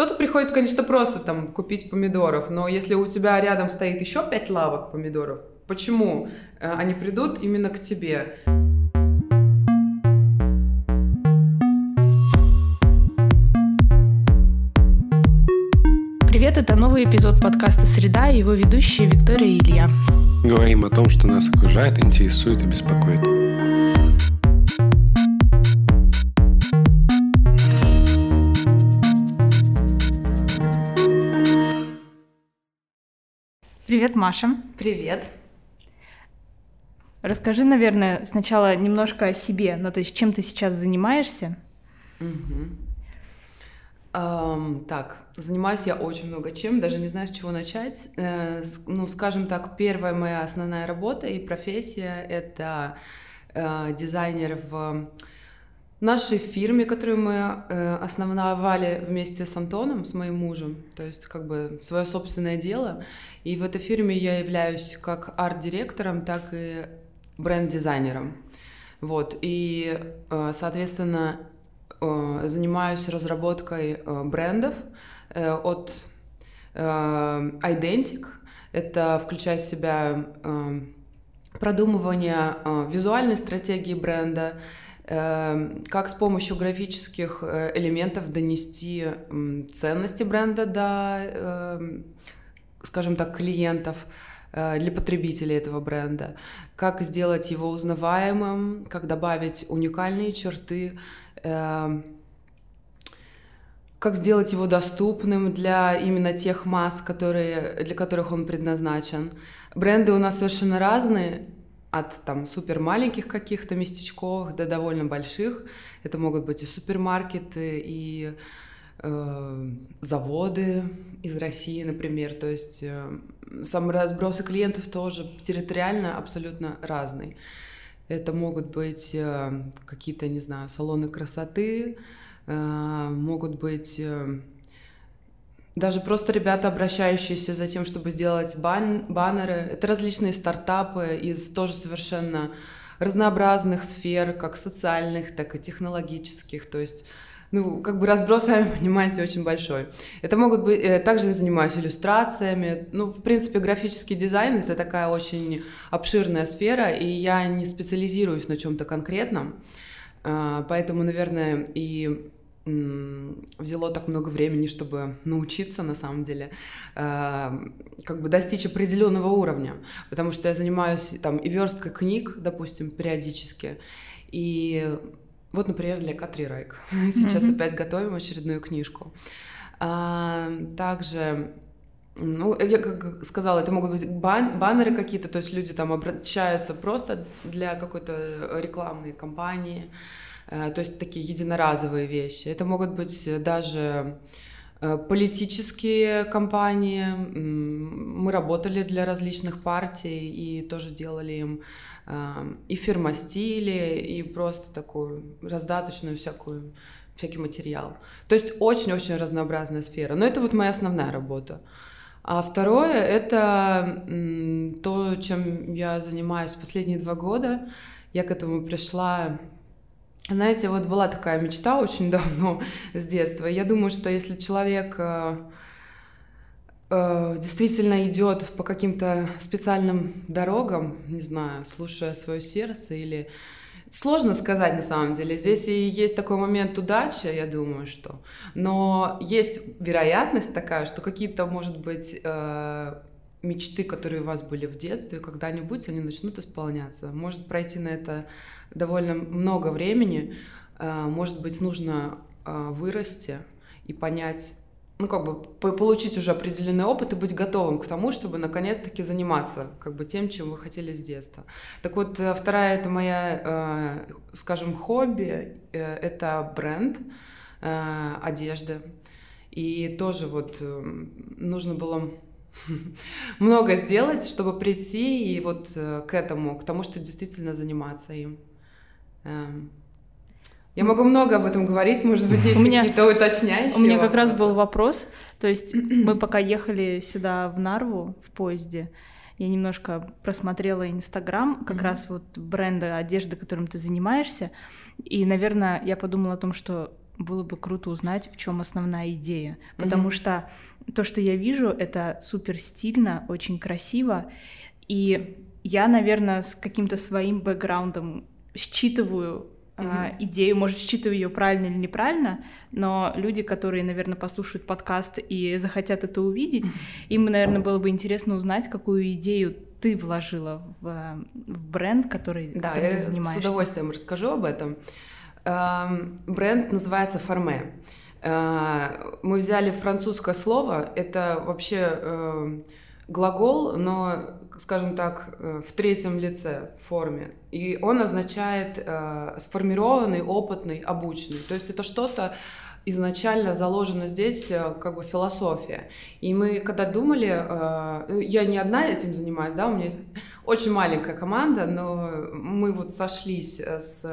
Кто-то приходит, конечно, просто там купить помидоров, но если у тебя рядом стоит еще пять лавок помидоров, почему э, они придут именно к тебе? Привет, это новый эпизод подкаста «Среда» и его ведущие Виктория и Илья. Говорим о том, что нас окружает, интересует и беспокоит. Привет, Маша. Привет. Расскажи, наверное, сначала немножко о себе, ну то есть чем ты сейчас занимаешься? Угу. Um, так, занимаюсь я очень много чем, даже не знаю, с чего начать. Э, ну, скажем так, первая моя основная работа и профессия — это э, дизайнер в нашей фирме, которую мы э, основновали вместе с Антоном, с моим мужем, то есть как бы свое собственное дело. И в этой фирме я являюсь как арт-директором, так и бренд-дизайнером. Вот, и, э, соответственно, э, занимаюсь разработкой э, брендов от э, Identic. Это включает в себя продумывание визуальной стратегии бренда, как с помощью графических э, элементов донести ценности бренда до, эм, скажем так, клиентов, э, для потребителей этого бренда, как сделать его узнаваемым, как добавить уникальные черты, эм, как сделать его доступным для именно тех масс, которые, для которых он предназначен. Бренды у нас совершенно разные, от там супер маленьких каких-то местечковых до довольно больших. Это могут быть и супермаркеты, и э, заводы из России, например. То есть э, сам разбросы клиентов тоже территориально абсолютно разный. Это могут быть э, какие-то, не знаю, салоны красоты, э, могут быть э, даже просто ребята, обращающиеся за тем, чтобы сделать бан баннеры, это различные стартапы из тоже совершенно разнообразных сфер, как социальных, так и технологических, то есть ну, как бы разброс, сами понимаете, очень большой. Это могут быть... Э, также занимаюсь иллюстрациями. Ну, в принципе, графический дизайн — это такая очень обширная сфера, и я не специализируюсь на чем то конкретном. А, поэтому, наверное, и взяло так много времени, чтобы научиться, на самом деле, э, как бы достичь определенного уровня, потому что я занимаюсь там и версткой книг, допустим, периодически, и вот, например, для Катри Райк. Сейчас mm-hmm. опять готовим очередную книжку. А, также ну, я как сказала, это могут быть бан баннеры какие-то, то есть люди там обращаются просто для какой-то рекламной кампании. То есть такие единоразовые вещи. Это могут быть даже э, политические кампании. Мы работали для различных партий и тоже делали им э, и фирмостили, и просто такую раздаточную всякую, всякий материал. То есть очень-очень разнообразная сфера. Но это вот моя основная работа. А второе — это то, чем я занимаюсь последние два года. Я к этому пришла знаете, вот была такая мечта очень давно с детства. Я думаю, что если человек э, э, действительно идет по каким-то специальным дорогам, не знаю, слушая свое сердце или Сложно сказать на самом деле. Здесь и есть такой момент удачи, я думаю, что. Но есть вероятность такая, что какие-то, может быть, э, мечты, которые у вас были в детстве, когда-нибудь они начнут исполняться. Может пройти на это довольно много времени. Э, может быть, нужно э, вырасти и понять, ну, как бы получить уже определенный опыт и быть готовым к тому, чтобы наконец-таки заниматься как бы тем, чем вы хотели с детства. Так вот, э, вторая это моя, скажем, хобби, это бренд одежды. И тоже вот нужно было много сделать, чтобы прийти и вот к этому, к тому, что действительно заниматься им. Эм, я могу много об этом говорить, может быть, есть какие-то уточняющие. У меня как раз был вопрос, то есть мы пока ехали сюда в Нарву в поезде, я немножко просмотрела Инстаграм, как mm-hmm. раз вот бренда одежды, которым ты занимаешься, и, наверное, я подумала о том, что было бы круто узнать, в чем основная идея. Потому mm-hmm. что то, что я вижу, это супер стильно, очень красиво. И я, наверное, с каким-то своим бэкграундом считываю mm-hmm. идею, может, считываю ее правильно или неправильно, но люди, которые, наверное, послушают подкаст и захотят это увидеть, mm-hmm. им, наверное, было бы интересно узнать, какую идею ты вложила в, в бренд, который, да, которым я ты занимаешься. с удовольствием расскажу об этом. Эм, бренд называется Форме. Э, мы взяли французское слово, это вообще эм, глагол, но, скажем так, э, в третьем лице форме. И он означает э, сформированный, опытный, обученный. То есть это что-то изначально заложено здесь э, как бы философия. И мы когда думали, я не одна этим занимаюсь, да, у меня есть очень маленькая команда, но мы вот сошлись с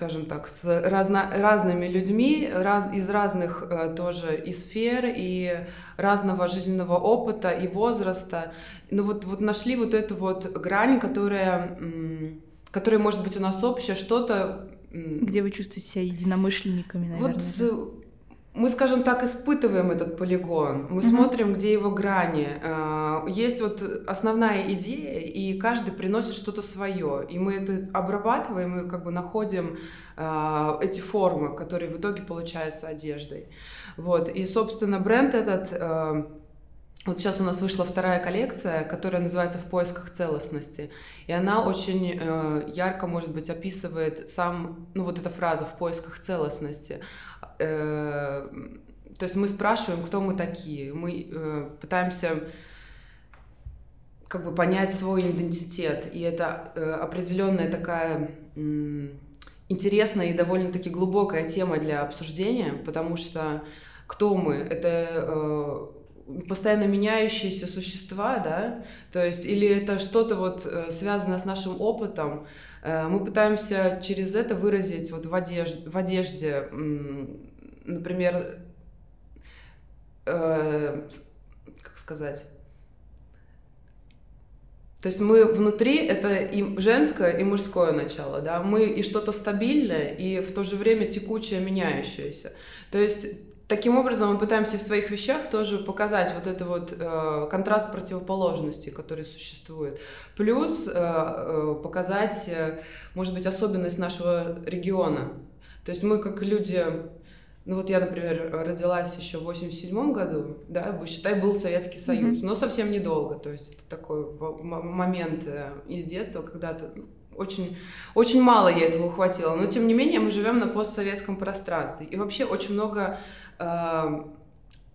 скажем так, с разно, разными людьми раз, из разных э, тоже и сфер, и разного жизненного опыта, и возраста. Ну вот, вот нашли вот эту вот грань, которая, которая может быть у нас общая, что-то... Где вы чувствуете себя единомышленниками, наверное? Вот да? Мы, скажем так, испытываем этот полигон, мы mm-hmm. смотрим, где его грани. А, есть вот основная идея, и каждый приносит что-то свое, и мы это обрабатываем и как бы находим а, эти формы, которые в итоге получаются одеждой. Вот, и, собственно, бренд этот... А, вот сейчас у нас вышла вторая коллекция, которая называется «В поисках целостности». И она очень э, ярко, может быть, описывает сам, ну вот эта фраза «в поисках целостности». Э, то есть мы спрашиваем, кто мы такие, мы э, пытаемся как бы понять свой идентитет, и это э, определенная такая интересная и довольно-таки глубокая тема для обсуждения, потому что кто мы? Это постоянно меняющиеся существа, да, то есть или это что-то вот связано с нашим опытом, мы пытаемся через это выразить вот в одежде, в одежде например, э, как сказать, то есть мы внутри это и женское, и мужское начало, да, мы и что-то стабильное, и в то же время текучее, меняющееся. То есть таким образом мы пытаемся в своих вещах тоже показать вот это вот э, контраст противоположностей, который существует. Плюс э, э, показать, э, может быть, особенность нашего региона. То есть мы как люди ну вот я, например, родилась еще в 87 году, да, считай, был Советский Союз, mm-hmm. но совсем недолго, то есть это такой момент э, из детства, когда то очень, очень мало я этого ухватила, но тем не менее мы живем на постсоветском пространстве, и вообще очень много э,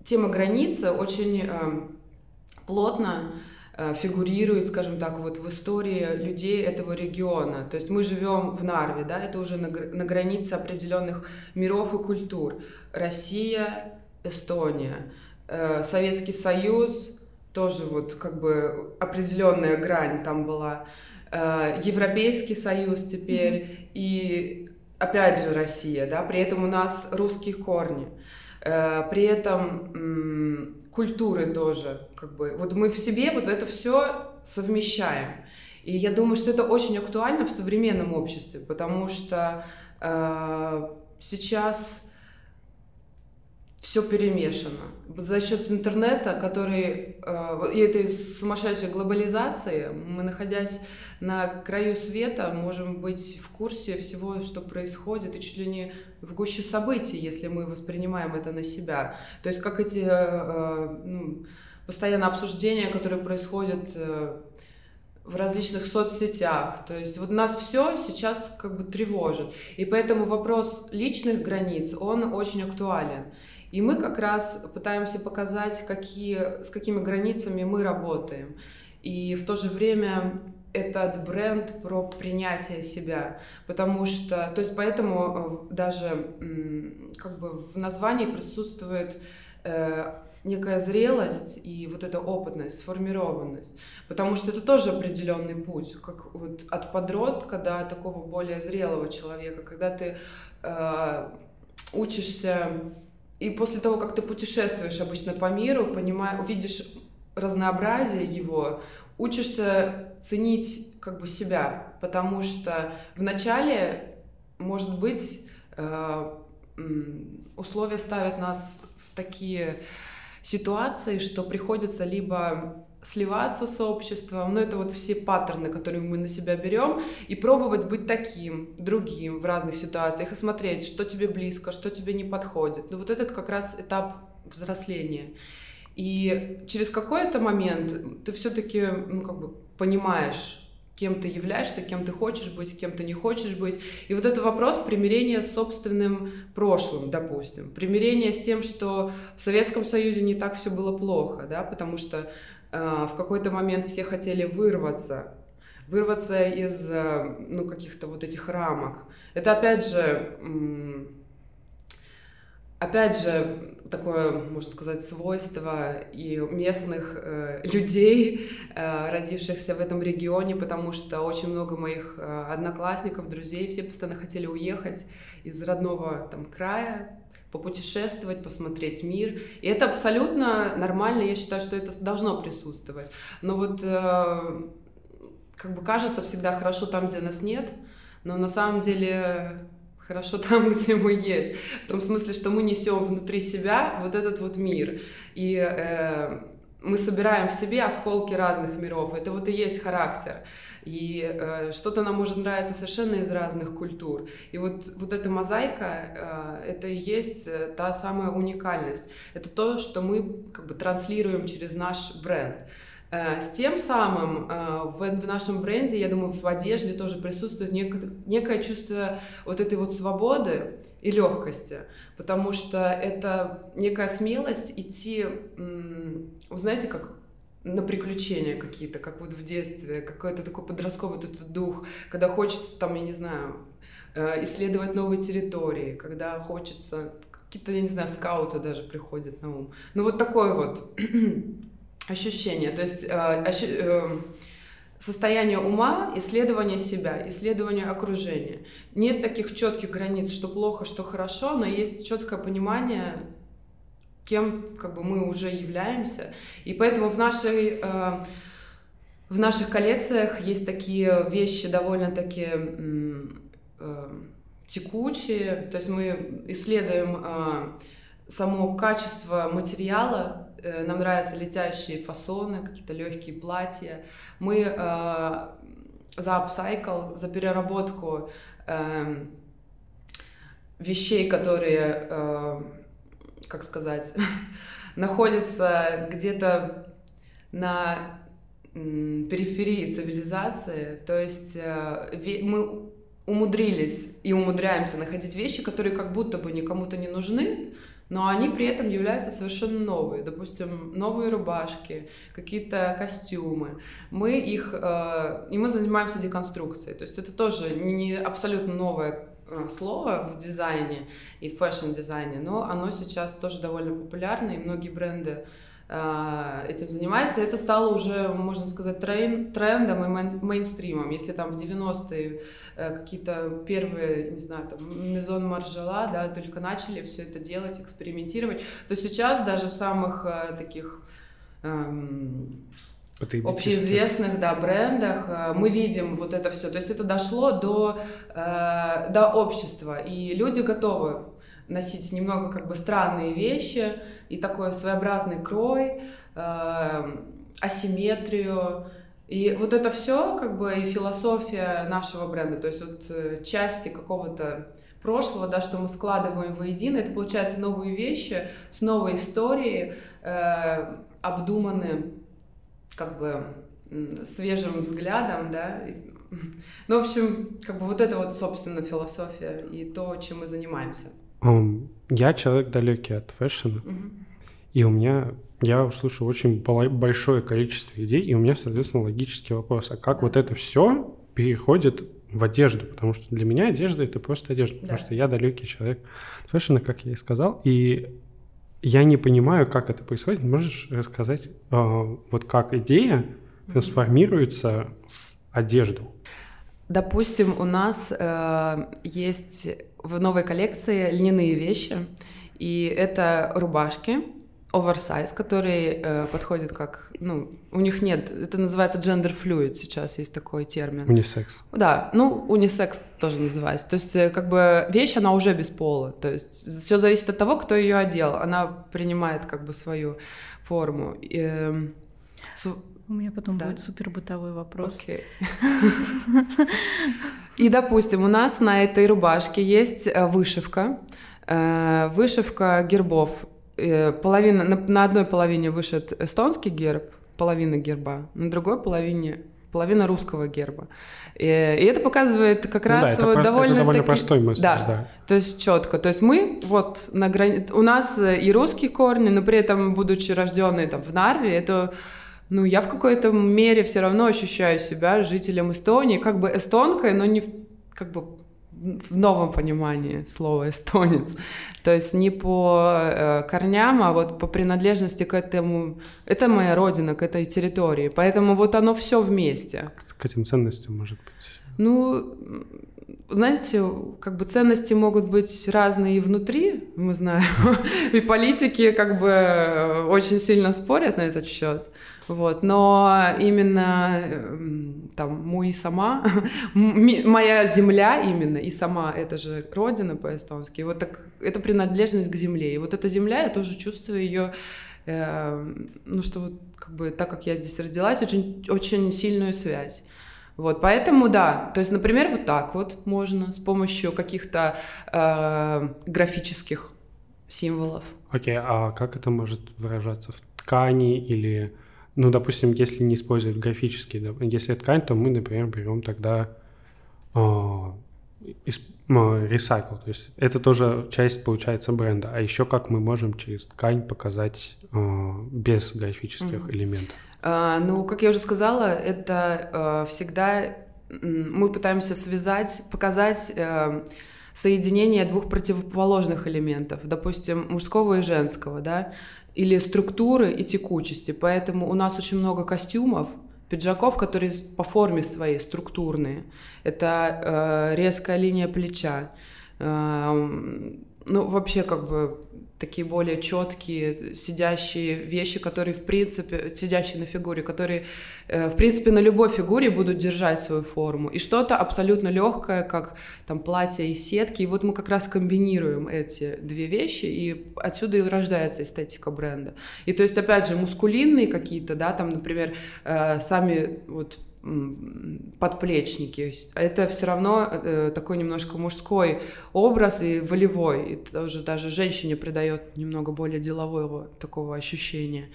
тема границы очень э, плотно фигурирует, скажем так, вот в истории людей этого региона. То есть мы живем в Нарве, да, это уже на, на границе определенных миров и культур. Россия, Эстония, э, Советский Союз, тоже вот как бы определенная грань там была. Э, Европейский Союз теперь mm-hmm. и опять же Россия, да, при этом у нас русские корни. При этом культуры тоже, как бы. Вот мы в себе вот это все совмещаем. И я думаю, что это очень актуально в современном обществе, потому что э, сейчас все перемешано. За счет интернета, который э, и этой сумасшедшей глобализации, мы, находясь на краю света, можем быть в курсе всего, что происходит, и чуть ли не в гуще событий, если мы воспринимаем это на себя. То есть как эти э, ну, постоянно обсуждения, которые происходят э, в различных соцсетях. То есть вот нас все сейчас как бы тревожит. И поэтому вопрос личных границ, он очень актуален. И мы как раз пытаемся показать, какие, с какими границами мы работаем. И в то же время этот бренд про принятие себя, потому что, то есть поэтому э, даже как бы в названии присутствует э, некая зрелость и вот эта опытность, сформированность, потому что это тоже определенный путь, как вот от подростка до такого более зрелого человека, когда ты э, учишься и после того, как ты путешествуешь обычно по миру, понимаешь, увидишь разнообразие его, учишься ценить как бы себя, потому что в начале может быть, э, условия ставят нас в такие ситуации, что приходится либо сливаться с обществом, но это вот все паттерны, которые мы на себя берем, и пробовать быть таким, другим в разных ситуациях, и смотреть, что тебе близко, что тебе не подходит. Ну вот этот как раз этап взросления. И через какой-то момент ты все-таки, ну как бы понимаешь, кем ты являешься, кем ты хочешь быть, кем ты не хочешь быть. И вот это вопрос примирения с собственным прошлым, допустим. Примирение с тем, что в Советском Союзе не так все было плохо, да, потому что в какой-то момент все хотели вырваться, вырваться из, э, ну, каких-то вот этих рамок. Это опять же опять же, такое, можно сказать, свойство и местных э, людей, э, родившихся в этом регионе, потому что очень много моих э, одноклассников, друзей, все постоянно хотели уехать из родного там края, попутешествовать, посмотреть мир. И это абсолютно нормально, я считаю, что это должно присутствовать. Но вот э, как бы кажется всегда хорошо там, где нас нет, но на самом деле хорошо там, где мы есть. В том смысле, что мы несем внутри себя вот этот вот мир. И э, мы собираем в себе осколки разных миров. Это вот и есть характер. И э, что-то нам может нравиться совершенно из разных культур. И вот, вот эта мозаика, э, это и есть э, та самая уникальность. Это то, что мы как бы транслируем через наш бренд. Э, с тем самым э, в, нашем бренде, я думаю, в одежде тоже присутствует некое, некое чувство вот этой вот свободы и легкости, потому что это некая смелость идти, вы знаете, как на приключения какие-то, как вот в детстве, какой-то такой подростковый этот дух, когда хочется там, я не знаю, э, исследовать новые территории, когда хочется какие-то, я не знаю, скауты даже приходят на ум. Ну вот такой вот ощущение, то есть э, ощу, э, состояние ума, исследование себя, исследование окружения. Нет таких четких границ, что плохо, что хорошо, но есть четкое понимание, кем как бы мы уже являемся. И поэтому в нашей э, в наших коллекциях есть такие вещи довольно-таки э, текучие, то есть мы исследуем э, само качество материала, нам нравятся летящие фасоны, какие-то легкие платья. Мы э, за апсайкл, за переработку э, вещей, которые, э, как сказать, находятся где-то на периферии цивилизации. То есть э, мы умудрились и умудряемся находить вещи, которые как будто бы никому-то не нужны, но они при этом являются совершенно новые. Допустим, новые рубашки, какие-то костюмы. Мы их... Э, и мы занимаемся деконструкцией. То есть это тоже не абсолютно новое э, слово в дизайне и fashion-дизайне, но оно сейчас тоже довольно популярно, и многие бренды этим занимается. Это стало уже, можно сказать, трендом и мейнстримом. Если там в 90-е э, какие-то первые, не знаю, там, Maison Margiela, да, только начали все это делать, экспериментировать, то сейчас даже в самых э, таких эм, общеизвестных да, брендах мы видим вот это все. То есть это дошло до, до общества, и люди готовы носить немного как бы странные вещи и такой своеобразный крой, э, асимметрию. И вот это все как бы и философия нашего бренда, то есть вот э, части какого-то прошлого, да, что мы складываем воедино, это получается новые вещи с новой историей, э, обдуманы как бы свежим взглядом, да. Ну, в общем, как бы вот это вот, собственно, философия и то, чем мы занимаемся. Я человек далекий от фэшена, и у меня я услышал очень большое количество идей, и у меня, соответственно, логический вопрос, а как вот это все переходит в одежду, потому что для меня одежда это просто одежда, да. потому что я далекий человек от фэшена, как я и сказал, и я не понимаю, как это происходит. Можешь рассказать, э, вот как идея трансформируется в одежду? Допустим, у нас э, есть в новой коллекции льняные вещи, и это рубашки оверсайз, который э, подходит как, ну, у них нет, это называется gender fluid сейчас есть такой термин. Унисекс. Да, ну, унисекс тоже называется. То есть, э, как бы вещь, она уже без пола. То есть, все зависит от того, кто ее одел. Она принимает как бы свою форму. И, э, у меня потом да. будет супер бытовой вопрос. Okay. И, допустим, у нас на этой рубашке есть э, вышивка. Э, вышивка гербов. Э, половина, на, на одной половине вышит эстонский герб, половина герба, на другой половине половина русского герба. И, и это показывает как ну раз да, вот это довольно, это довольно таки... простой месседж, да, да. То есть четко. То есть мы вот на грани... У нас и русские корни, но при этом, будучи рожденные там в Нарве, это ну, я в какой-то мере все равно ощущаю себя жителем Эстонии, как бы эстонкой, но не в, как бы в новом понимании слова эстонец. То есть не по э, корням, а вот по принадлежности к этому. Это моя родина, к этой территории. Поэтому вот оно все вместе. К, к этим ценностям, может быть. Ну, знаете, как бы ценности могут быть разные и внутри, мы знаем. И политики как бы э, очень сильно спорят на этот счет. Вот, но именно эм, там мой сама, моя земля именно, и сама это же родина по-эстонски, вот так, это принадлежность к земле. И вот эта земля, я тоже чувствую ее, э, ну что вот как бы так как я здесь родилась, очень, очень сильную связь. Вот, поэтому да, то есть, например, вот так вот можно с помощью каких-то э, графических символов. Окей, okay, а как это может выражаться в ткани или ну, допустим, если не использовать графические, если ткань, то мы, например, берем тогда э, recycle, то есть это тоже часть, получается, бренда. А еще как мы можем через ткань показать э, без графических mm-hmm. элементов? А, ну, как я уже сказала, это э, всегда мы пытаемся связать, показать э, соединение двух противоположных элементов, допустим, мужского и женского, да, или структуры и текучести. Поэтому у нас очень много костюмов, пиджаков, которые по форме своей структурные. Это э, резкая линия плеча. Э, ну, вообще, как бы такие более четкие, сидящие вещи, которые, в принципе, сидящие на фигуре, которые, э, в принципе, на любой фигуре будут держать свою форму. И что-то абсолютно легкое, как там платье из сетки. И вот мы как раз комбинируем эти две вещи, и отсюда и рождается эстетика бренда. И то есть, опять же, мускулинные какие-то, да, там, например, э, сами вот подплечники. Это все равно э, такой немножко мужской образ и волевой. И тоже даже женщине придает немного более делового такого ощущения.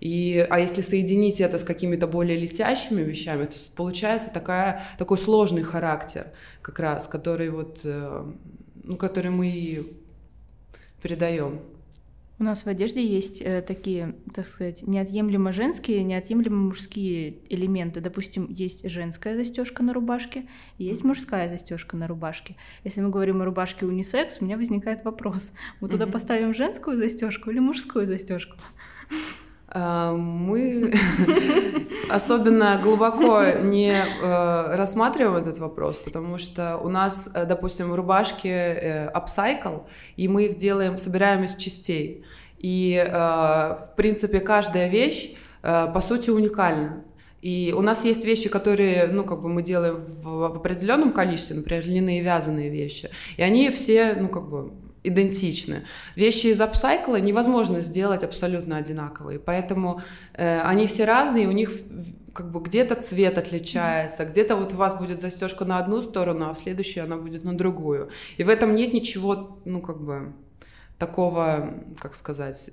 И, а если соединить это с какими-то более летящими вещами, то получается такая, такой сложный характер как раз, который вот, э, ну, который мы и передаем. У нас в одежде есть э, такие, так сказать, неотъемлемо женские, неотъемлемо мужские элементы. Допустим, есть женская застежка на рубашке, есть мужская застежка на рубашке. Если мы говорим о рубашке унисекс, у меня возникает вопрос: мы туда поставим женскую застежку или мужскую застежку? А, мы особенно глубоко не э, рассматриваем этот вопрос, потому что у нас, э, допустим, рубашки э, upcycle, и мы их делаем, собираем из частей. И, в принципе, каждая вещь, по сути, уникальна. И у нас есть вещи, которые, ну, как бы мы делаем в, в определенном количестве, например, льняные вязаные вещи. И они все, ну, как бы идентичны. Вещи из апсайкла невозможно сделать абсолютно одинаковые, поэтому э, они все разные, у них как бы где-то цвет отличается, где-то вот у вас будет застежка на одну сторону, а в следующую она будет на другую. И в этом нет ничего, ну как бы такого, как сказать,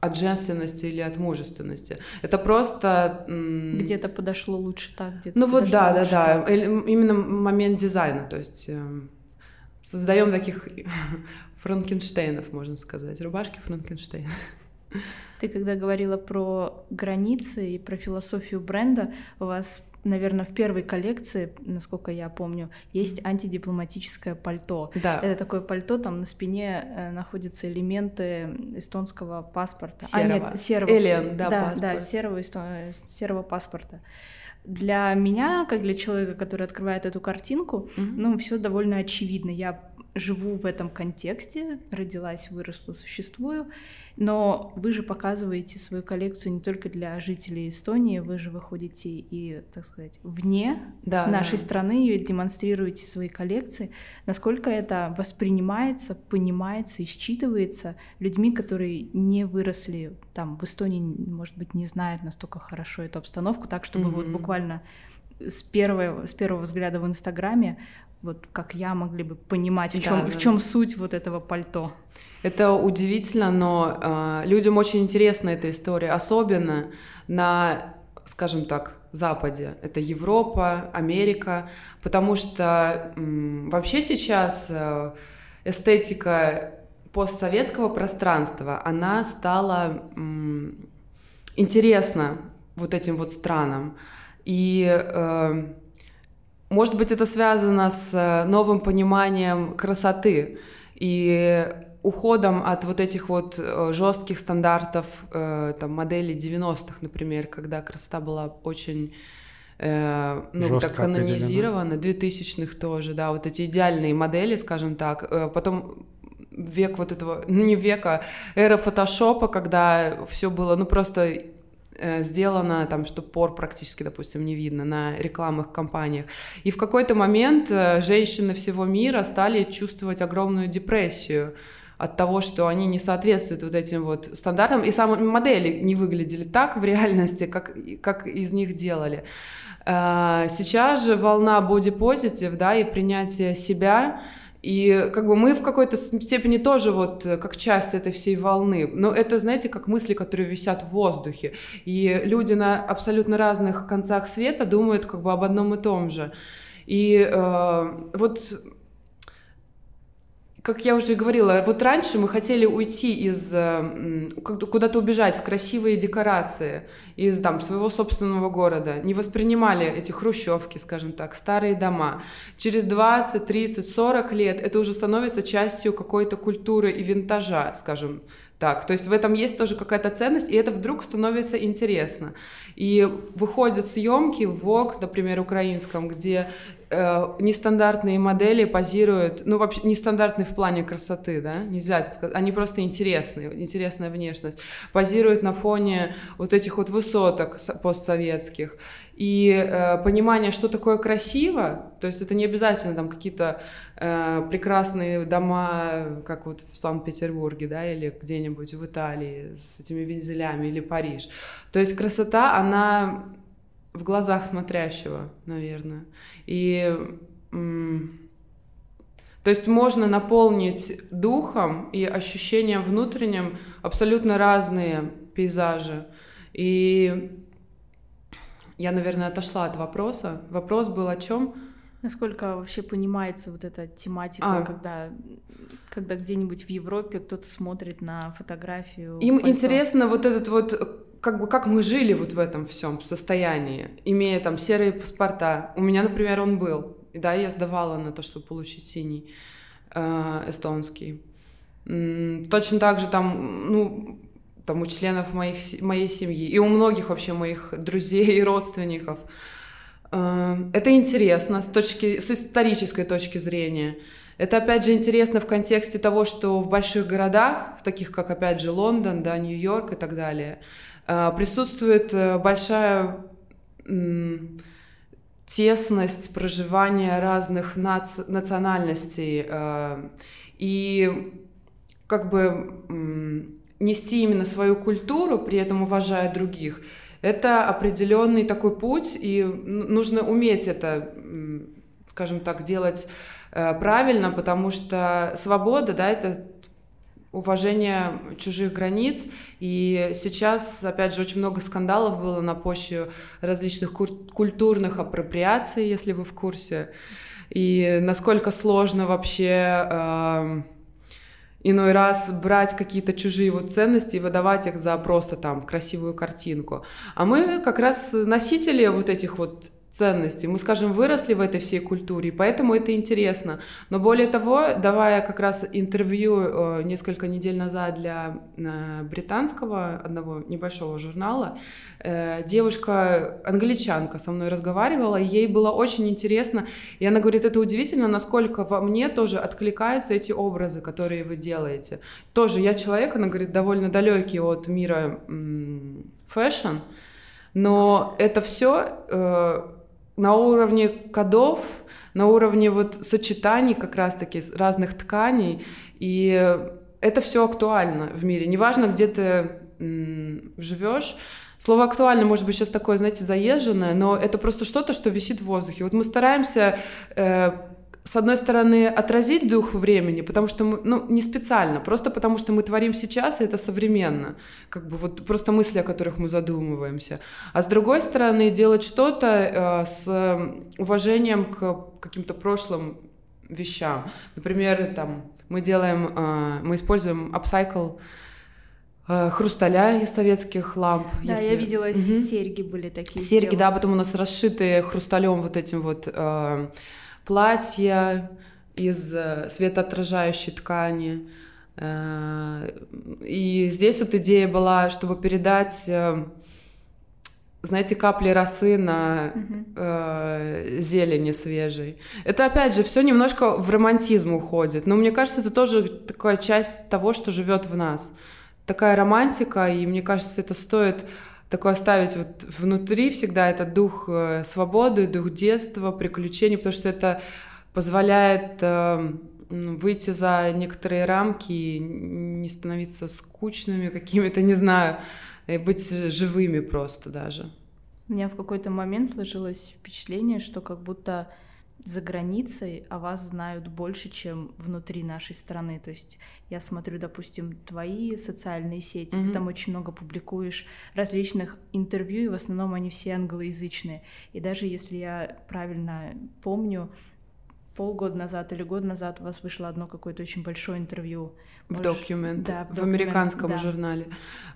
от женственности или от мужественности. Это просто... Где-то подошло лучше так, где-то Ну вот да, да, да. Так. Именно момент дизайна, то есть эм, создаем таких Франкенштейнов, можно сказать. Рубашки Франкенштейна. Ты когда говорила про границы и про философию бренда, у вас, наверное, в первой коллекции, насколько я помню, есть антидипломатическое пальто. Да. Это такое пальто, там на спине э, находятся элементы эстонского паспорта. Серого. А, нет, серого. Элен, да, да, паспорт. да, серого, серого паспорта. Для меня, как для человека, который открывает эту картинку, mm-hmm. ну, все довольно очевидно. Я живу в этом контексте, родилась, выросла, существую, но вы же показываете свою коллекцию не только для жителей Эстонии, вы же выходите и, так сказать, вне да, нашей да. страны и демонстрируете свои коллекции. Насколько это воспринимается, понимается и считывается людьми, которые не выросли там в Эстонии, может быть, не знают настолько хорошо эту обстановку, так чтобы mm-hmm. вот буквально с первого, с первого взгляда в Инстаграме вот как я могли бы понимать, в чем, да, в чем суть вот этого пальто. Это удивительно, но э, людям очень интересна эта история, особенно на, скажем так, Западе. Это Европа, Америка, потому что м, вообще сейчас э, эстетика постсоветского пространства, она стала м, интересна вот этим вот странам. И э, может быть, это связано с э, новым пониманием красоты и уходом от вот этих вот э, жестких стандартов э, там, моделей 90-х, например, когда красота была очень э, ну, Жестко так канонизирована, 2000-х тоже, да, вот эти идеальные модели, скажем так. Потом век вот этого, ну не века, эра фотошопа, когда все было, ну просто сделано, там, что пор практически, допустим, не видно на рекламных кампаниях. И в какой-то момент э, женщины всего мира стали чувствовать огромную депрессию от того, что они не соответствуют вот этим вот стандартам, и сами модели не выглядели так в реальности, как, как из них делали. Э, сейчас же волна positive, да, и принятие себя — и как бы мы в какой-то степени тоже вот э, как часть этой всей волны. Но это, знаете, как мысли, которые висят в воздухе. И люди на абсолютно разных концах света думают как бы об одном и том же. И э, вот как я уже говорила, вот раньше мы хотели уйти из, э, куда-то убежать в красивые декорации из там, своего собственного города, не воспринимали эти хрущевки, скажем так, старые дома. Через 20, 30, 40 лет это уже становится частью какой-то культуры и винтажа, скажем так. То есть в этом есть тоже какая-то ценность, и это вдруг становится интересно. И выходят съемки в ВОК, например, украинском, где э, нестандартные модели позируют, ну вообще нестандартные в плане красоты, да, нельзя сказать, они просто интересные, интересная внешность, позируют на фоне вот этих вот высоток постсоветских. И э, понимание, что такое красиво, то есть это не обязательно там какие-то э, прекрасные дома, как вот в Санкт-Петербурге, да, или где-нибудь в Италии с этими вензелями, или Париж. То есть красота, она в глазах смотрящего, наверное. И то есть можно наполнить духом и ощущением внутренним абсолютно разные пейзажи. И я, наверное, отошла от вопроса. Вопрос был о чем? Насколько вообще понимается вот эта тематика, а. когда, когда где-нибудь в Европе кто-то смотрит на фотографию? Им пальто. интересно вот этот вот как бы как мы жили вот в этом всем состоянии, имея там серые паспорта. У меня, например, он был. И да, я сдавала на то, чтобы получить синий э, эстонский. Точно так же там, ну, там у членов моих, моей семьи и у многих вообще моих друзей и родственников. Э, это интересно с, точки, с исторической точки зрения. Это, опять же, интересно в контексте того, что в больших городах, таких как, опять же, Лондон, да, Нью-Йорк и так далее, присутствует э, большая тесность проживания разных наци национальностей и как бы нести именно свою культуру, при этом уважая других, это определенный такой путь, и нужно уметь это, скажем так, делать э, правильно, потому что свобода, да, это уважение чужих границ. И сейчас, опять же, очень много скандалов было на почве различных культурных апроприаций, если вы в курсе. И насколько сложно вообще э, иной раз брать какие-то чужие вот ценности и выдавать их за просто там красивую картинку. А мы как раз носители вот этих вот ценностей. Мы, скажем, выросли в этой всей культуре, поэтому это интересно. Но более того, давая как раз интервью э, несколько недель назад для э, британского одного небольшого журнала, э, девушка, англичанка со мной разговаривала, ей было очень интересно, и она говорит, это удивительно, насколько во мне тоже откликаются эти образы, которые вы делаете. Тоже я человек, она говорит, довольно далекий от мира fashion, но это все на уровне кодов, на уровне вот сочетаний как раз-таки разных тканей, и это все актуально в мире. Неважно, где ты живешь, Слово актуально, может быть, сейчас такое, знаете, заезженное, но это просто что-то, что висит в воздухе. Вот мы стараемся э, с одной стороны, отразить дух времени, потому что мы, ну, не специально, просто потому что мы творим сейчас, и это современно. Как бы вот просто мысли, о которых мы задумываемся. А с другой стороны, делать что-то э, с уважением к каким-то прошлым вещам. Например, там, мы делаем, э, мы используем upcycle э, хрусталя из советских ламп. Да, если... я видела, угу. серьги были такие. Серьги, сделаны. да, потом у нас расшитые хрусталем вот этим вот э, платья из э, светоотражающей ткани. Э, и здесь вот идея была, чтобы передать, э, знаете, капли росы на э, зелени свежей. Это опять же все немножко в романтизм уходит, но мне кажется, это тоже такая часть того, что живет в нас. Такая романтика, и мне кажется, это стоит такой оставить вот внутри всегда этот дух э, свободы, дух детства, приключений, потому что это позволяет э, выйти за некоторые рамки и не становиться скучными какими-то, не знаю, и быть живыми просто даже. У меня в какой-то момент сложилось впечатление, что как будто за границей о вас знают больше, чем внутри нашей страны. То есть я смотрю, допустим, твои социальные сети, mm-hmm. ты там очень много публикуешь различных интервью, и в основном они все англоязычные. И даже если я правильно помню, полгода назад или год назад у вас вышло одно какое-то очень большое интервью. В документ, да, в, в американском да. журнале.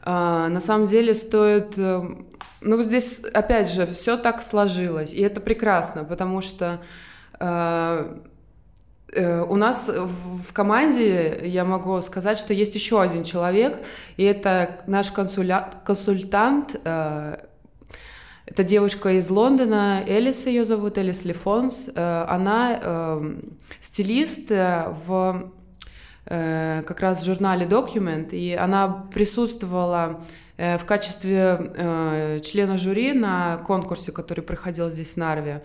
А, на самом деле стоит... Э, ну, вот здесь, опять же, все так сложилось, и это прекрасно, потому что у нас в команде, я могу сказать, что есть еще один человек, и это наш консуля... консультант, э, это девушка из Лондона, Элис ее зовут, Элис Лефонс. Она стилист в как раз журнале Document, и она присутствовала в качестве члена жюри на конкурсе, который проходил здесь в Нарве.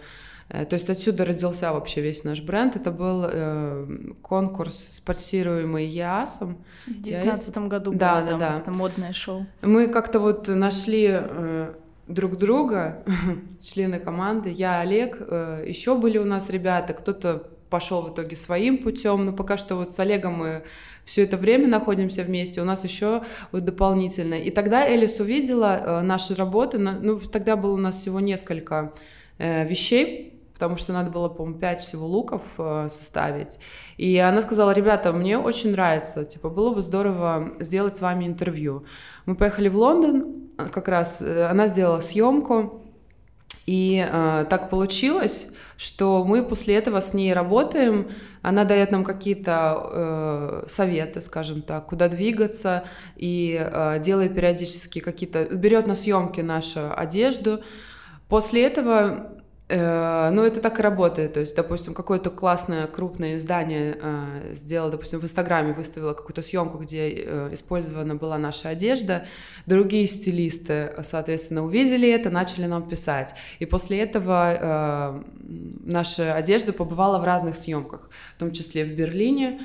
Э, то есть отсюда родился вообще весь наш бренд. Это был э, конкурс, спонсируемый ЯСом. В 2019 году да, было да, там да. это модное шоу. Мы как-то вот нашли э, друг друга, члены команды. Я, Олег, э, еще были у нас ребята, кто-то пошел в итоге своим путем, но пока что вот с Олегом мы все это время находимся вместе, у нас еще вот дополнительно. И тогда Элис увидела э, наши работы, ну тогда было у нас всего несколько э, вещей, потому что надо было, по-моему, 5 всего луков э, составить. И она сказала, ребята, мне очень нравится, типа, было бы здорово сделать с вами интервью. Мы поехали в Лондон, как раз э, она сделала съемку, и э, так получилось, что мы после этого с ней работаем, она дает нам какие-то э, советы, скажем так, куда двигаться, и э, делает периодически какие-то, берет на съемки нашу одежду. После этого ну, это так и работает. То есть, допустим, какое-то классное крупное издание э, сделало, допустим, в Инстаграме выставило какую-то съемку, где э, использована была наша одежда. Другие стилисты, соответственно, увидели это, начали нам писать. И после этого э, наша одежда побывала в разных съемках, в том числе в Берлине.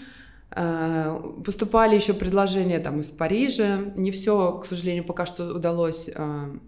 Э, поступали еще предложения там из Парижа. Не все, к сожалению, пока что удалось э,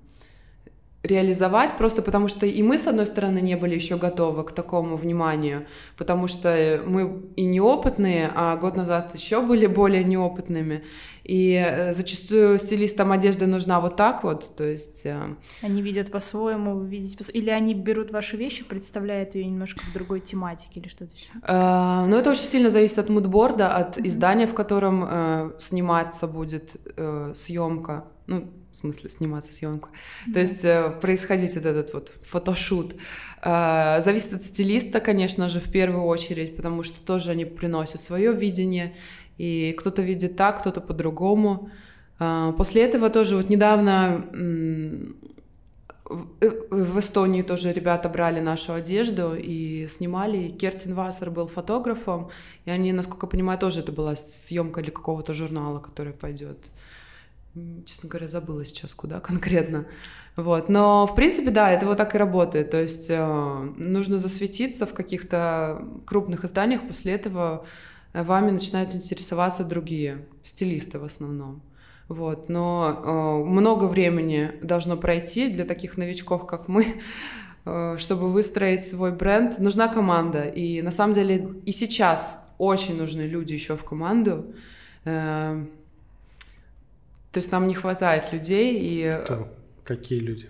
реализовать, просто потому что и мы, с одной стороны, не были еще готовы к такому вниманию, потому что мы и неопытные, а год назад еще были более неопытными. И э, зачастую стилистам одежда нужна вот так вот, то есть... Э, они видят по-своему, вы видите по Или они берут ваши вещи, представляют ее немножко в другой тематике или что-то еще? Э, ну, это очень сильно зависит от мудборда, от mm-hmm. издания, в котором э, сниматься будет э, съемка. Ну, в смысле, сниматься съемку. Mm-hmm. То есть э, происходить вот этот вот фотошут. Э, зависит от стилиста, конечно же, в первую очередь, потому что тоже они приносят свое видение, и кто-то видит так, кто-то по-другому. Э, после этого тоже вот недавно в Эстонии тоже ребята брали нашу одежду и снимали. Кертин Вассер был фотографом, и они, насколько я понимаю, тоже это была съемка для какого-то журнала, который пойдет честно говоря, забыла сейчас, куда конкретно. Вот. Но, в принципе, да, это вот так и работает. То есть э, нужно засветиться в каких-то крупных изданиях, после этого вами начинают интересоваться другие, стилисты в основном. Вот. Но э, много времени должно пройти для таких новичков, как мы, э, чтобы выстроить свой бренд. Нужна команда. И на самом деле и сейчас очень нужны люди еще в команду. Э, то есть нам не хватает людей и... Кто? Какие люди?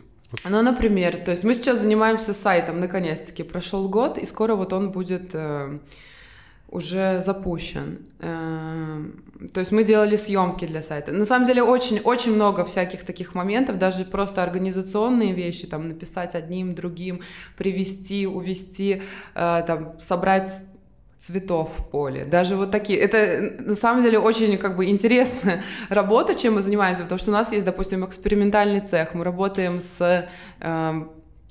Ну, например, то есть мы сейчас занимаемся сайтом, наконец-таки прошел год, и скоро вот он будет э, уже запущен. Э, то есть мы делали съемки для сайта. На самом деле очень-очень много всяких таких моментов, даже просто организационные вещи, там написать одним, другим, привести, увести, э, там собрать цветов в поле. Даже вот такие. Это на самом деле очень как бы интересная работа, чем мы занимаемся, потому что у нас есть, допустим, экспериментальный цех, мы работаем с э,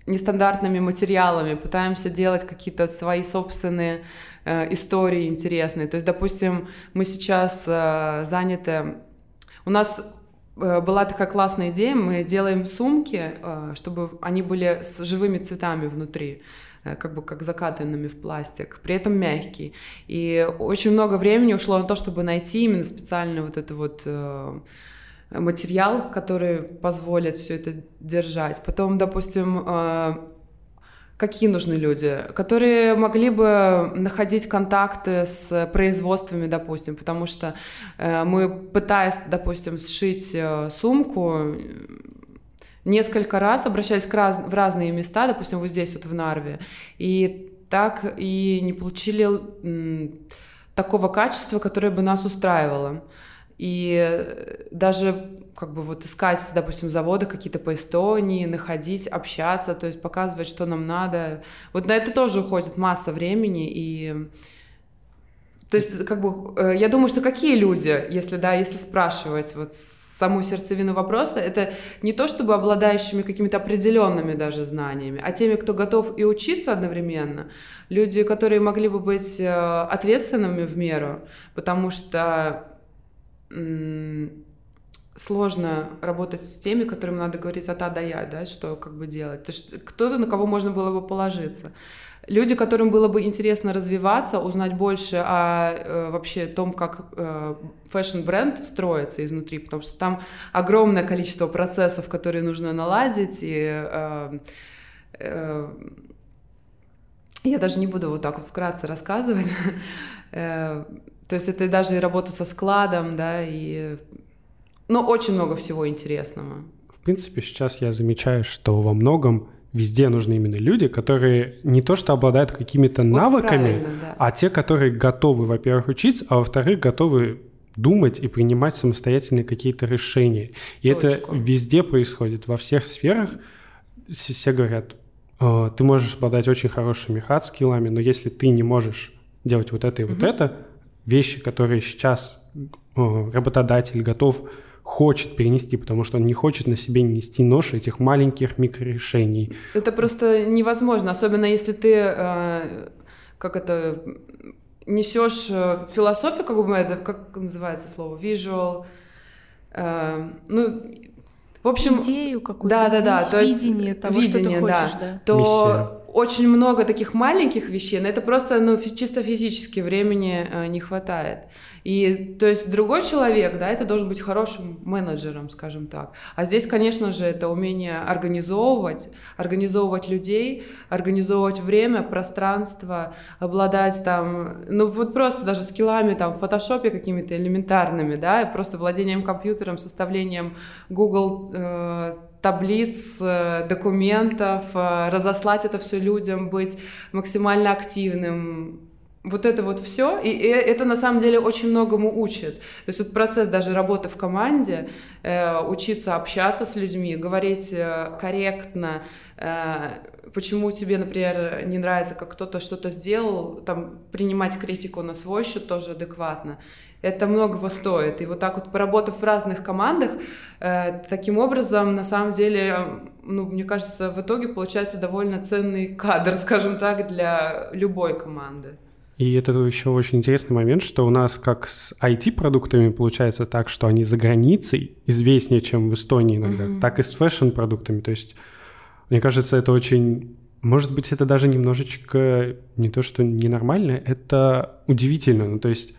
нестандартными материалами, пытаемся делать какие-то свои собственные э, истории интересные. То есть, допустим, мы сейчас э, заняты... У нас э, была такая классная идея, мы делаем сумки, э, чтобы они были с живыми цветами внутри. Э, как бы как закатанными в пластик, при этом мягкий. И очень много времени ушло на то, чтобы найти именно специальный вот это вот э, материал, который позволит все это держать. Потом, допустим, э, какие нужны люди, которые могли бы находить контакты с производствами, допустим, потому что мы, пытаясь, допустим, сшить сумку, несколько раз обращались к раз, в разные места, допустим, вот здесь вот в Нарве, и так и не получили м, такого качества, которое бы нас устраивало. И даже как бы вот искать, допустим, заводы какие-то по Эстонии, находить, общаться, то есть показывать, что нам надо. Вот на это тоже уходит масса времени, и то есть, как бы, э, я думаю, что какие люди, если, да, если спрашивать вот саму сердцевину вопроса, это не то чтобы обладающими какими-то определенными даже знаниями, а теми, кто готов и учиться одновременно, люди, которые могли бы быть э, ответственными в меру, потому что сложно работать с теми, которым надо говорить от А до Я, да, что как бы делать. То есть кто-то, на кого можно было бы положиться. Люди, которым было бы интересно развиваться, узнать больше о э, вообще том, как э, fashion-бренд строится изнутри, потому что там огромное количество процессов, которые нужно наладить, и э, э, я даже не буду вот так вот вкратце рассказывать. Э, то есть это даже и работа со складом, да, и... Ну, очень много всего интересного. В принципе, сейчас я замечаю, что во многом везде нужны именно люди, которые не то что обладают какими-то вот навыками, да. а те, которые готовы, во-первых, учиться, а во-вторых, готовы думать и принимать самостоятельные какие-то решения. И Точку. это везде происходит, во всех сферах. Все говорят, «Э, ты можешь обладать очень хорошими хат-скиллами, но если ты не можешь делать вот это и вот угу. это, вещи, которые сейчас э, работодатель готов хочет перенести, потому что он не хочет на себе нести нож этих маленьких микрорешений. Это просто невозможно, особенно если ты, э, как это, несешь э, философию, как бы это, как называется слово, visual, э, ну, в общем, идею какую-то, да, да, да, то есть видение того, видение, что ты хочешь, да, да. то Миссия очень много таких маленьких вещей, но это просто, ну, чисто физически времени э, не хватает. И, то есть, другой человек, да, это должен быть хорошим менеджером, скажем так. А здесь, конечно же, это умение организовывать, организовывать людей, организовывать время, пространство, обладать там, ну, вот просто даже скиллами там в фотошопе какими-то элементарными, да, просто владением компьютером, составлением Google э, таблиц, э, документов, э, разослать это все людям, быть максимально активным, вот это вот все, и, это на самом деле очень многому учит. То есть вот процесс даже работы в команде, э, учиться общаться с людьми, говорить э, корректно, э, почему тебе, например, не нравится, как кто-то что-то сделал, там принимать критику на свой счет тоже адекватно. Это многого стоит. И вот так вот поработав в разных командах, э, таким образом, на самом деле, ну, мне кажется, в итоге получается довольно ценный кадр, скажем так, для любой команды. И это еще очень интересный момент, что у нас как с IT-продуктами получается так, что они за границей известнее, чем в Эстонии иногда, mm-hmm. так и с фэшн-продуктами. То есть, мне кажется, это очень... Может быть, это даже немножечко не то, что ненормально, это удивительно. Ну, то есть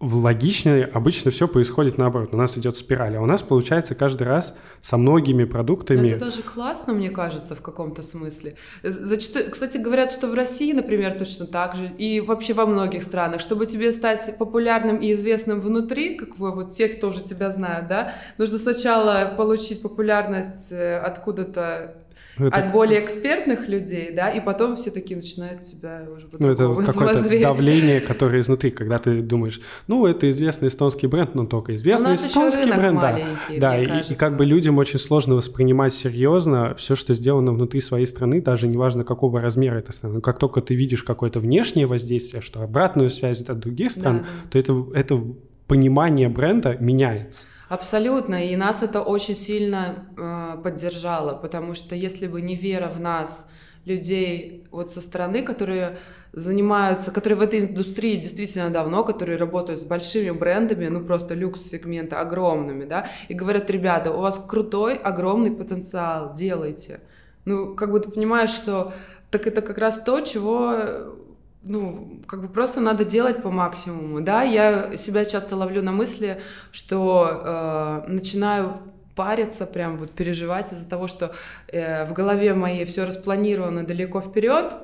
в логичнее обычно все происходит наоборот. У нас идет спираль, а у нас получается каждый раз со многими продуктами. Это даже классно, мне кажется, в каком-то смысле. Зачастую, кстати, говорят, что в России, например, точно так же, и вообще во многих странах, чтобы тебе стать популярным и известным внутри, как вы, вот те, кто уже тебя знают, да, нужно сначала получить популярность э, откуда-то ну, это... От более экспертных людей, да, и потом все такие начинают тебя уже Ну, это какое-то давление, которое изнутри, когда ты думаешь, ну, это известный эстонский бренд, но только известный эстонский бренд, да. Да, и, и как бы людям очень сложно воспринимать серьезно все, что сделано внутри своей страны, даже неважно, какого размера эта страна. Но как только ты видишь какое-то внешнее воздействие, что обратную связь от других стран, да, да. то это, это понимание бренда меняется. Абсолютно, и нас это очень сильно э, поддержало, потому что если бы не вера в нас, людей вот со стороны, которые занимаются, которые в этой индустрии действительно давно, которые работают с большими брендами, ну просто люкс-сегмента, огромными, да, и говорят, ребята, у вас крутой, огромный потенциал, делайте. Ну, как бы ты понимаешь, что так это как раз то, чего ну, как бы просто надо делать по максимуму, да, я себя часто ловлю на мысли, что э, начинаю париться, прям вот переживать из-за того, что э, в голове моей все распланировано далеко вперед,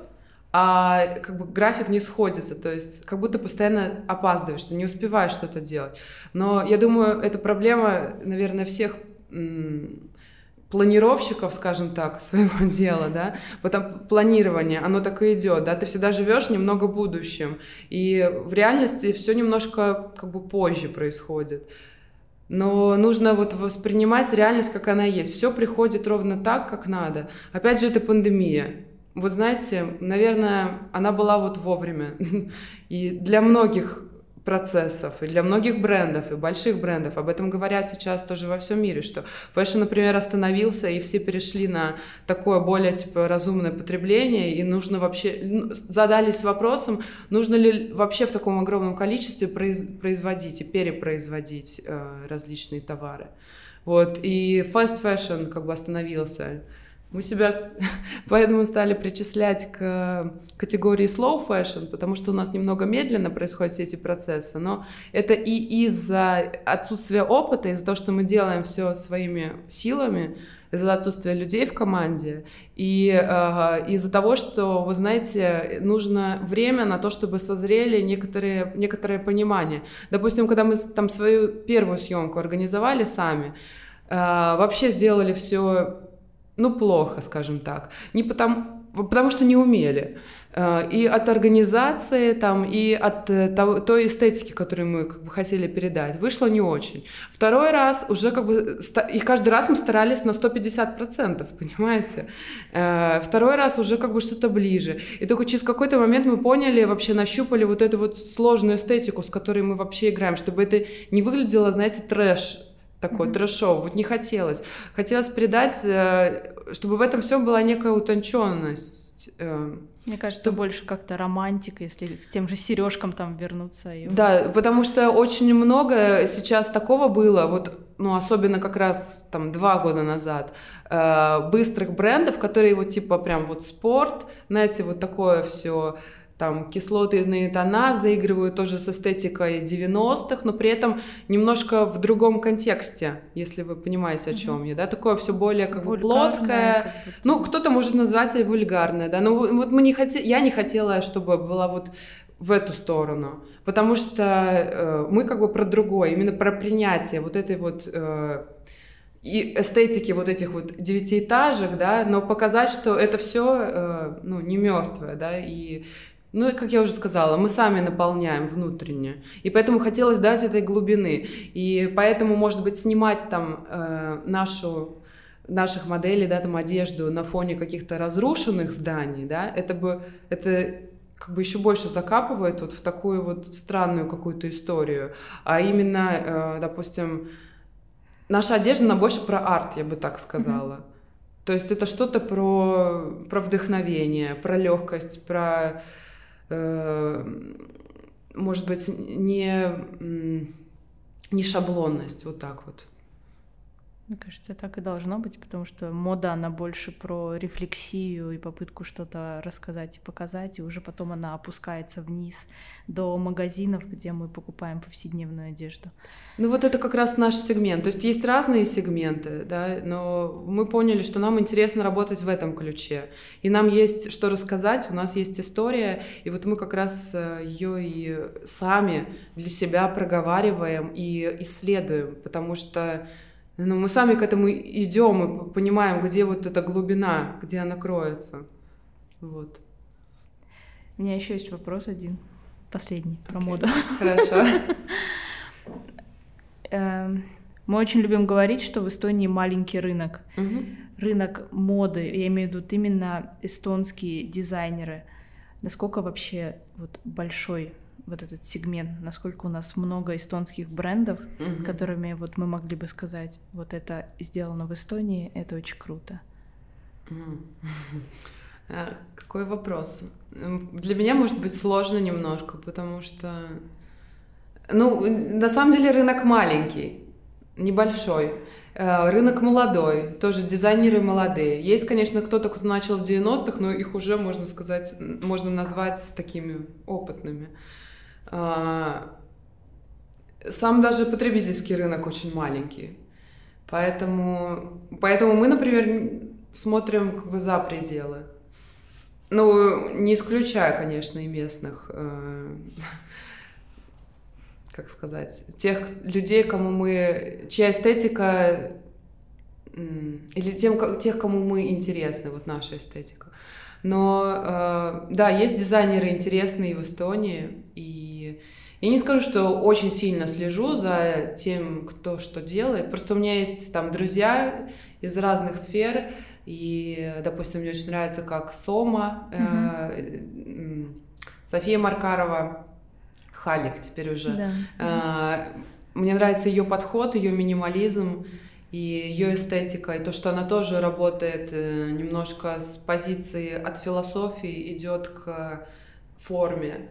а как бы график не сходится, то есть как будто постоянно опаздываешь, что не успеваешь что-то делать. Но я думаю, это проблема, наверное, всех планировщиков, скажем так, своего дела, да, потом планирование, оно так и идет, да, ты всегда живешь немного будущим, и в реальности все немножко как бы позже происходит. Но нужно вот воспринимать реальность, как она есть. Все приходит ровно так, как надо. Опять же, это пандемия. Вот знаете, наверное, она была вот вовремя. И для многих процессов, и для многих брендов, и больших брендов. Об этом говорят сейчас тоже во всем мире, что fashion, например, остановился, и все перешли на такое более, типа, разумное потребление, и нужно вообще... Задались вопросом, нужно ли вообще в таком огромном количестве произ, производить и перепроизводить э, различные товары. Вот, и fast fashion как бы остановился. Мы себя поэтому стали причислять к категории slow fashion, потому что у нас немного медленно происходят все эти процессы, но это и из-за отсутствия опыта, из-за того, что мы делаем все своими силами, из-за отсутствия людей в команде и э, из-за того, что, вы знаете, нужно время на то, чтобы созрели некоторые, некоторое понимание. Допустим, когда мы там свою первую съемку организовали сами, э, вообще сделали все ну, плохо, скажем так. Не потому, потому что не умели. Э, и от организации, там, и от э, того, той эстетики, которую мы как бы хотели передать, вышло не очень. Второй раз уже как бы... И каждый раз мы старались на 150%, понимаете? Э, второй раз уже как бы что-то ближе. И только через какой-то момент мы поняли, вообще нащупали вот эту вот сложную эстетику, с которой мы вообще играем, чтобы это не выглядело, знаете, трэш такой mm-hmm. трэшов. Вот не хотелось. Хотелось передать, э, чтобы в этом всем была некая утонченность. Э. Мне кажется, чтобы... больше как-то романтика, если к тем же сережкам там вернуться. И... Да, потому что очень много сейчас такого было. Вот ну, особенно как раз там два года назад, э, быстрых брендов, которые вот типа прям вот спорт, знаете, вот такое все там кислотные тона заигрывают тоже с эстетикой 90-х, но при этом немножко в другом контексте, если вы понимаете, о чем mm-hmm. я, да, такое все более как бы плоское, как ну, кто-то может назвать это вульгарное, да, но вот мы не хотели, я не хотела, чтобы была вот в эту сторону, потому что э, мы как бы про другое, именно про принятие вот этой вот э, и эстетики вот этих вот девятиэтажек, да, но показать, что это все, э, ну, не мертвое, да, и ну, как я уже сказала, мы сами наполняем внутренне. И поэтому хотелось дать этой глубины. И поэтому, может быть, снимать там э, нашу наших моделей, да, там одежду на фоне каких-то разрушенных зданий, да, это бы, это как бы еще больше закапывает вот в такую вот странную какую-то историю. А именно, э, допустим, наша одежда, она больше про арт, я бы так сказала. Mm-hmm. То есть это что-то про, про вдохновение, про легкость, про может быть, не, не шаблонность, вот так вот. Мне кажется, так и должно быть, потому что мода, она больше про рефлексию и попытку что-то рассказать и показать, и уже потом она опускается вниз до магазинов, где мы покупаем повседневную одежду. Ну вот это как раз наш сегмент. То есть есть разные сегменты, да, но мы поняли, что нам интересно работать в этом ключе. И нам есть что рассказать, у нас есть история, и вот мы как раз э, ее и сами для себя проговариваем и исследуем, потому что но мы сами к этому идем и понимаем, где вот эта глубина, где она кроется. Вот. У меня еще есть вопрос один, последний, про okay. моду. Хорошо. Эм, мы очень любим говорить, что в Эстонии маленький рынок. Рынок моды, я имею в виду именно эстонские дизайнеры. Насколько вообще вот большой вот этот сегмент, насколько у нас много эстонских брендов, mm-hmm. которыми вот мы могли бы сказать, вот это сделано в Эстонии, это очень круто. Mm-hmm. Какой вопрос? Для меня может быть сложно немножко, потому что, ну, на самом деле рынок маленький, небольшой. Э, рынок молодой, тоже дизайнеры молодые. Есть, конечно, кто-то, кто начал в 90-х, но их уже, можно сказать, можно назвать такими опытными. А, сам даже потребительский рынок очень маленький. Поэтому, поэтому мы, например, смотрим как бы за пределы. Ну, не исключая, конечно, и местных, э, как сказать, тех людей, кому мы, чья эстетика, или тем, тех, кому мы интересны, вот наша эстетика. Но, э, да, есть дизайнеры интересные в Эстонии, и я не скажу, что очень сильно слежу за тем, кто что делает. Просто у меня есть там друзья из разных сфер, и, допустим, мне очень нравится, как Сома, mm-hmm. э, София Маркарова, Халик теперь уже. Да. Э, мне нравится ее подход, ее минимализм и ее эстетика, и то, что она тоже работает э, немножко с позиции от философии, идет к форме.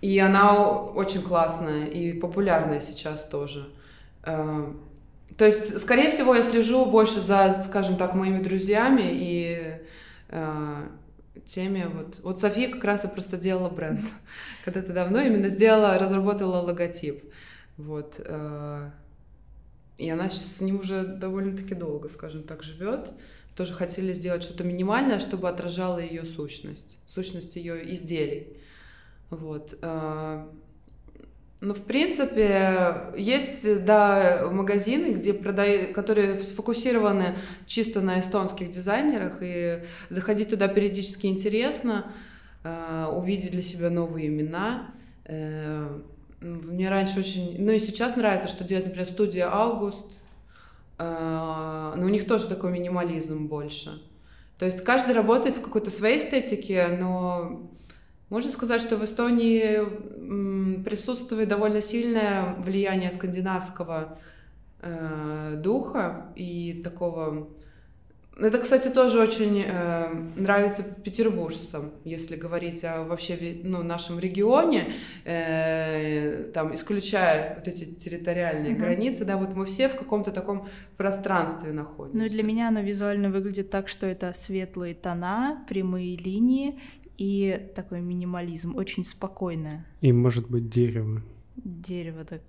И она очень классная и популярная сейчас тоже. Э, то есть, скорее всего, я слежу больше за, скажем так, моими друзьями и э, теми вот... Вот София как раз и просто делала бренд. Когда-то давно именно сделала, разработала логотип. Вот. Э, и она сейчас с ним уже довольно-таки долго, скажем так, живет. Тоже хотели сделать что-то минимальное, чтобы отражало ее сущность, сущность ее изделий. Вот. Э, ну, в принципе, есть, да, магазины, где продают, которые сфокусированы чисто на эстонских дизайнерах, и заходить туда периодически интересно, э, увидеть для себя новые имена. Э, мне раньше очень... Ну и сейчас нравится, что делает, например, студия «Август», но у них тоже такой минимализм больше. То есть каждый работает в какой-то своей эстетике, но можно сказать, что в Эстонии присутствует довольно сильное влияние скандинавского э, духа и такого это, кстати, тоже очень э, нравится петербуржцам, если говорить о вообще ну, нашем регионе, э, там, исключая вот эти территориальные угу. границы, да, вот мы все в каком-то таком пространстве находимся. Ну для меня оно визуально выглядит так, что это светлые тона, прямые линии и такой минимализм, очень спокойное. И может быть дерево. Дерево, так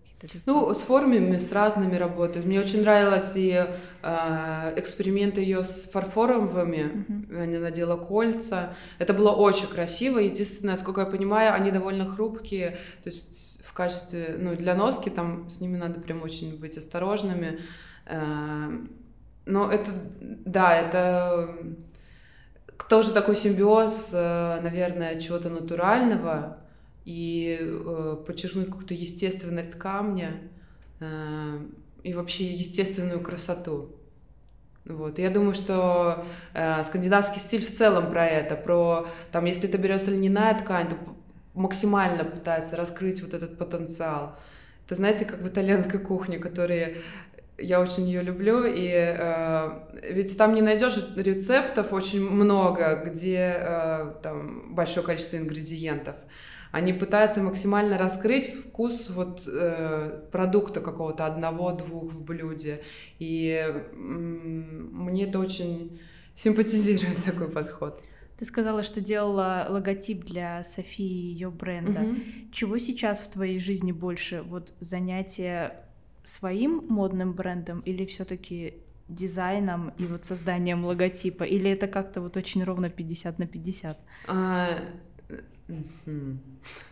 ну, с формами, с разными работают. Мне очень нравилось и э, эксперименты ее с фарфоровыми. Mm-hmm. Она надела кольца. Это было очень красиво. Единственное, насколько я понимаю, они довольно хрупкие. То есть в качестве, ну, для носки там с ними надо прям очень быть осторожными. Э, но это, да, это тоже такой симбиоз, э, наверное, чего-то натурального и э, подчеркнуть какую-то естественность камня э, и вообще естественную красоту. Вот. Я думаю, что э, скандинавский стиль в целом про это, про там, если это берется льняная ткань, то максимально пытается раскрыть вот этот потенциал. Это знаете, как в итальянской кухне, которые я очень ее люблю, и э, ведь там не найдешь рецептов очень много, где э, там большое количество ингредиентов они пытаются максимально раскрыть вкус вот э, продукта какого-то одного-двух в блюде. И мне это очень симпатизирует такой подход. Ты сказала, что делала логотип для Софии ее бренда. Угу. Чего сейчас в твоей жизни больше? Вот занятие своим модным брендом или все-таки дизайном и вот созданием логотипа? Или это как-то вот очень ровно 50 на 50? А,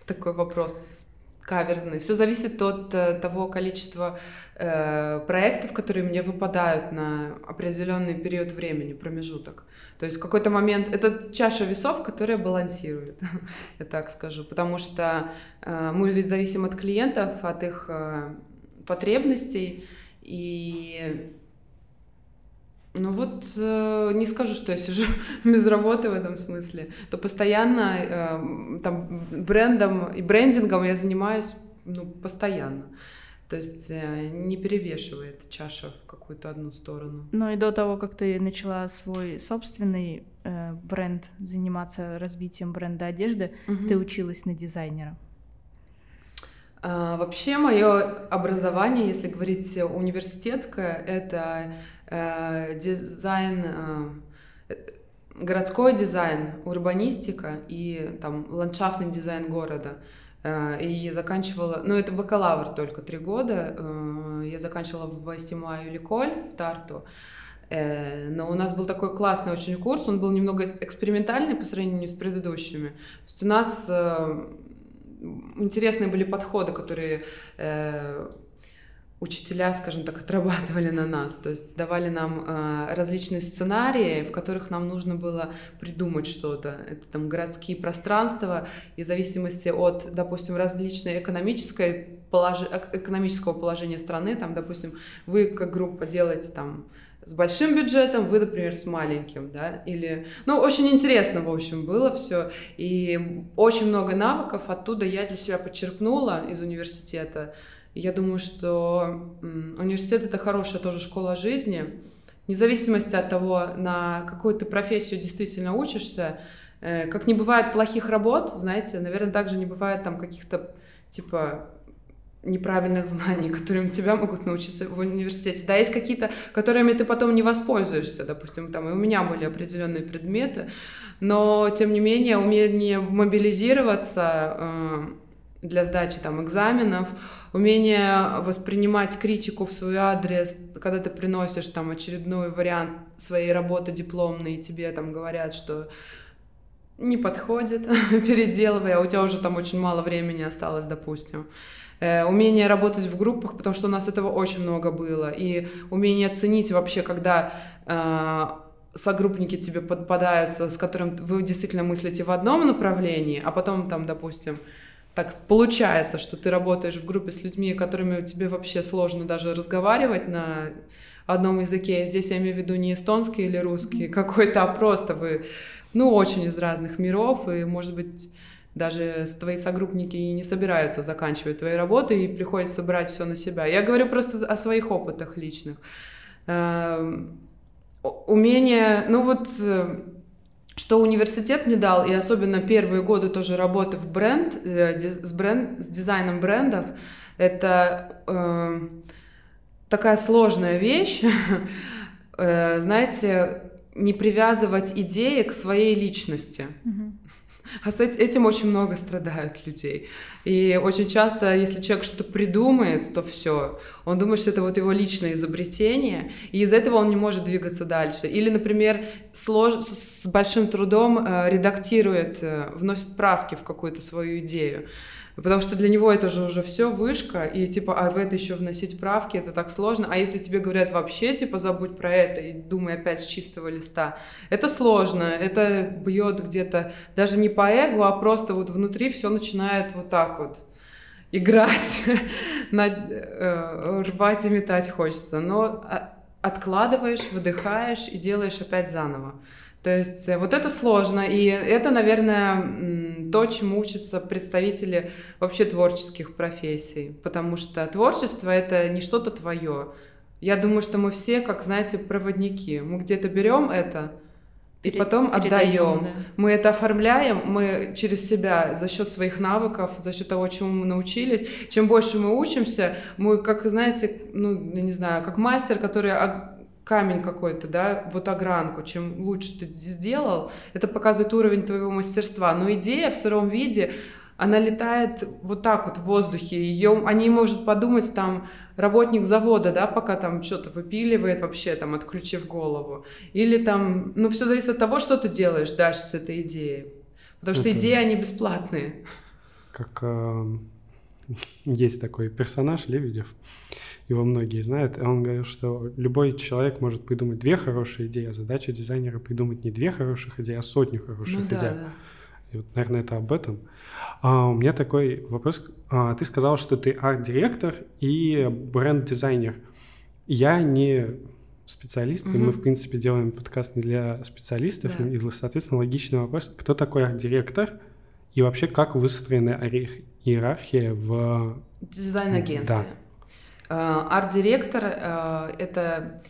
такой вопрос каверзный. Все зависит от э, того количества э, проектов, которые мне выпадают на определенный период времени, промежуток. То есть в какой-то момент это чаша весов, которая балансирует, я так скажу, потому что э, мы ведь зависим от клиентов, от их э, потребностей, и ну вот э, не скажу, что я сижу без работы в этом смысле, то постоянно э, там брендом и брендингом я занимаюсь ну, постоянно. То есть э, не перевешивает чаша в какую-то одну сторону. Ну и до того, как ты начала свой собственный э, бренд, заниматься развитием бренда одежды, угу. ты училась на дизайнера. А, вообще мое образование, если говорить университетское, это э, дизайн, э, городской дизайн, урбанистика и там ландшафтный дизайн города. Э, и заканчивала, ну это бакалавр только три года, э, я заканчивала в Стимаю Ликоль в Тарту. Э, но у нас был такой классный очень курс, он был немного экспериментальный по сравнению с предыдущими. То есть у нас э, интересные были подходы, которые э, учителя, скажем так, отрабатывали на нас, то есть давали нам э, различные сценарии, в которых нам нужно было придумать что-то. Это там городские пространства, и в зависимости от, допустим, различной экономической полож... экономического положения страны, там, допустим, вы как группа делаете там с большим бюджетом, вы, например, с маленьким, да, или... Ну, очень интересно, в общем, было все, и очень много навыков оттуда я для себя подчеркнула из университета, я думаю, что университет — это хорошая тоже школа жизни. Вне зависимости от того, на какую ты профессию действительно учишься, э, как не бывает плохих работ, знаете, наверное, также не бывает там каких-то, типа, неправильных знаний, которыми тебя могут научиться в университете. Да, есть какие-то, которыми ты потом не воспользуешься, допустим, там и у меня были определенные предметы, но, тем не менее, умение мобилизироваться э, для сдачи там экзаменов, умение воспринимать критику в свой адрес, когда ты приносишь там очередной вариант своей работы дипломной, и тебе там говорят, что не подходит, переделывай, а у тебя уже там очень мало времени осталось, допустим. Э, умение работать в группах, потому что у нас этого очень много было, и умение ценить вообще, когда э, согруппники тебе подпадаются, с которым вы действительно мыслите в одном направлении, а потом там, допустим, так получается, что ты работаешь в группе с людьми, которыми тебе вообще сложно даже разговаривать на одном языке. Здесь я имею в виду не эстонский или русский какой-то, а просто вы, ну, очень из разных миров, и, может быть, даже твои согруппники не собираются заканчивать твои работы, и приходится брать все на себя. Я говорю просто о своих опытах личных. Эм, умение, ну вот э, что университет мне дал, и особенно первые годы тоже работы в бренд, э, с, бренд, с дизайном брендов, это э, такая сложная вещь, э, знаете, не привязывать идеи к своей личности. Mm-hmm. А с этим очень много страдают людей. И очень часто, если человек что-то придумает, то все. Он думает, что это вот его личное изобретение, и из этого он не может двигаться дальше. Или, например, слож... с большим трудом э, редактирует, э, вносит правки в какую-то свою идею. Потому что для него это же уже все вышка, и типа, а в это еще вносить правки, это так сложно. А если тебе говорят вообще, типа, забудь про это и думай опять с чистого листа, это сложно, это бьет где-то даже не по эго, а просто вот внутри все начинает вот так вот играть, э, рвать и метать хочется. Но а, откладываешь, выдыхаешь и делаешь опять заново. То есть э, вот это сложно, и это, наверное, то, чему учатся представители вообще творческих профессий, потому что творчество — это не что-то твое. Я думаю, что мы все, как, знаете, проводники. Мы где-то берем это, и потом отдаем. Да. Мы это оформляем, мы через себя за счет своих навыков, за счет того, чему мы научились. Чем больше мы учимся, мы, как знаете, ну, я не знаю, как мастер, который камень какой-то, да, вот огранку, чем лучше ты сделал, это показывает уровень твоего мастерства. Но идея в сыром виде, она летает вот так вот в воздухе. Ее, они может подумать там работник завода, да, пока там что-то выпиливает вообще, там, отключив голову. Или там, ну, все зависит от того, что ты делаешь дальше с этой идеей. Потому что это... идеи, они бесплатные. Как э, есть такой персонаж Лебедев, его многие знают, он говорил, что любой человек может придумать две хорошие идеи, а задача дизайнера придумать не две хороших идеи, а сотню хороших ну, идей. Да, да. И вот, наверное, это об этом. А, у меня такой вопрос. А, ты сказал, что ты арт-директор и бренд-дизайнер. Я не специалист, угу. и мы, в принципе, делаем подкаст не для специалистов, да. и, соответственно, логичный вопрос, кто такой арт-директор и вообще как выстроена иерархия в... Дизайн-агентстве. Да. Э, арт-директор э, — это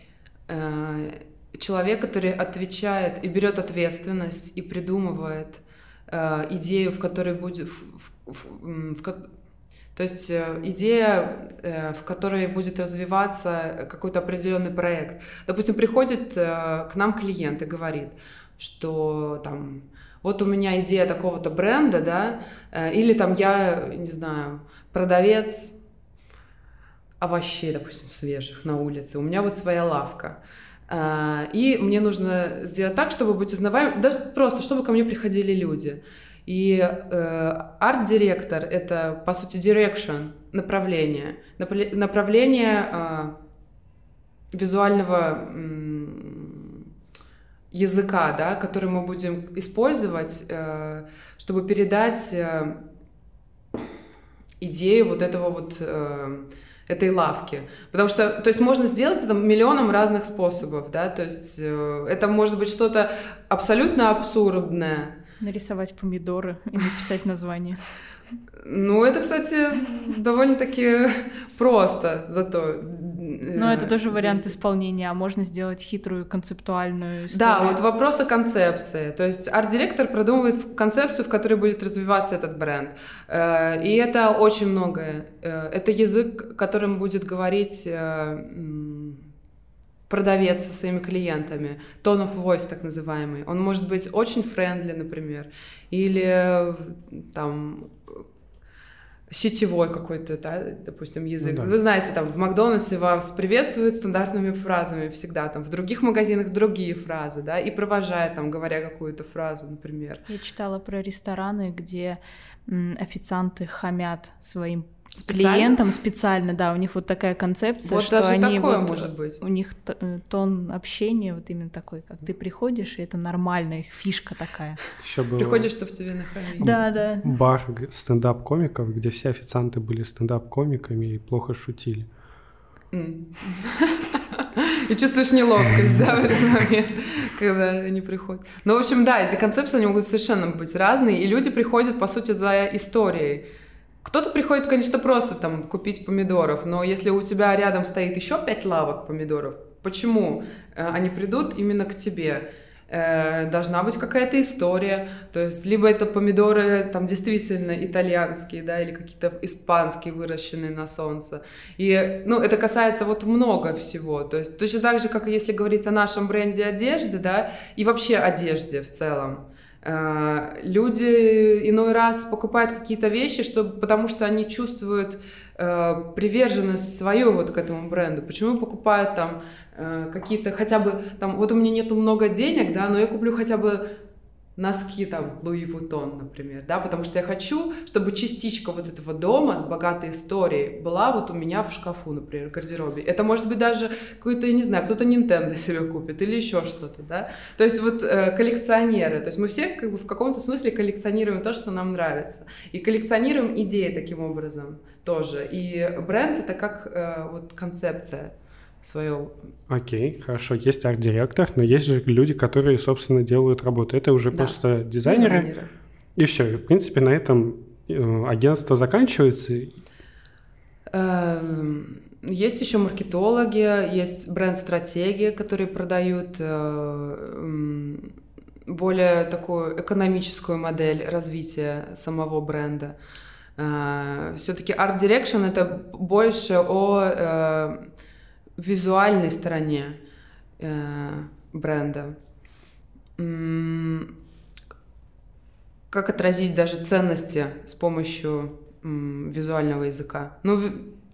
э, человек, который отвечает и берет ответственность и придумывает идею, в которой будет... В, в, в, то есть идея, в которой будет развиваться какой-то определенный проект. Допустим, приходит к нам клиент и говорит, что там вот у меня идея такого-то бренда, да, или там я, не знаю, продавец овощей, допустим, свежих на улице. У меня вот своя лавка. А, и мне нужно сделать так, чтобы быть узнаваемым, да просто, чтобы ко мне приходили люди. И э, арт-директор — это, по сути, direction, направление. Направление э, визуального языка, да, который мы будем использовать, э, чтобы передать э, идею вот этого вот... этой лавки. Потому что, то есть можно сделать это миллионом разных способов, да, то есть э, это может быть что-то абсолютно абсурдное. Нарисовать помидоры и написать название. Ну, это, кстати, довольно-таки просто зато. Но это тоже вариант исполнения, а можно сделать хитрую концептуальную историю. Да, вот вопрос о концепции. То есть арт-директор продумывает концепцию, в которой будет развиваться этот бренд. Э, и это очень многое. Э, это язык, которым будет говорить э, продавец со своими клиентами, tone of voice так называемый. Он может быть очень friendly, например, или там сетевой какой-то, да, допустим, язык. Ну, да. Вы знаете, там в Макдональдсе вас приветствуют стандартными фразами всегда, там в других магазинах другие фразы, да, и провожают, там, говоря какую-то фразу, например. Я читала про рестораны, где официанты хамят своим Специально? клиентам специально, да, у них вот такая концепция, вот что они такое вот, может быть. у них э, тон общения вот именно такой, как ты приходишь, и это нормально, их фишка такая. Еще было... Приходишь, что в тебе нахамили. Да, да. Бар стендап-комиков, где все официанты были стендап-комиками и плохо шутили. И чувствуешь неловкость, да, в этот момент, когда они приходят. Ну, в общем, да, эти концепции, они могут совершенно быть разные, и люди приходят, по сути, за историей. Кто-то приходит, конечно, просто там купить помидоров, но если у тебя рядом стоит еще пять лавок помидоров, почему они придут именно к тебе должна быть какая-то история, то есть либо это помидоры там действительно итальянские, да, или какие-то испанские, выращенные на солнце. И, ну, это касается вот много всего, то есть точно так же, как если говорить о нашем бренде одежды, да, и вообще одежде в целом. Люди иной раз покупают какие-то вещи, чтобы, потому что они чувствуют э, приверженность свою вот к этому бренду. Почему покупают там Э, какие-то хотя бы там, вот у меня нету много денег, да, но я куплю хотя бы носки там Луи Вутон, например, да, потому что я хочу, чтобы частичка вот этого дома с богатой историей была вот у меня в шкафу, например, в гардеробе. Это может быть даже какой-то, я не знаю, кто-то Nintendo себе купит или еще что-то, да. То есть вот э, коллекционеры, то есть мы все как бы в каком-то смысле коллекционируем то, что нам нравится. И коллекционируем идеи таким образом тоже. И бренд это как э, вот концепция свое. Окей, хорошо. Есть арт-директор, но есть же люди, которые, собственно, делают работу. Это уже да. просто дизайнеры. дизайнеры. И все. И, в принципе, на этом э, агентство заканчивается. Эм, есть еще маркетологи, есть бренд-стратегии, которые продают э, более такую экономическую модель развития самого бренда. Э, Все-таки Direction это больше о визуальной стороне э, бренда. Как отразить даже ценности с помощью визуального языка? Ну,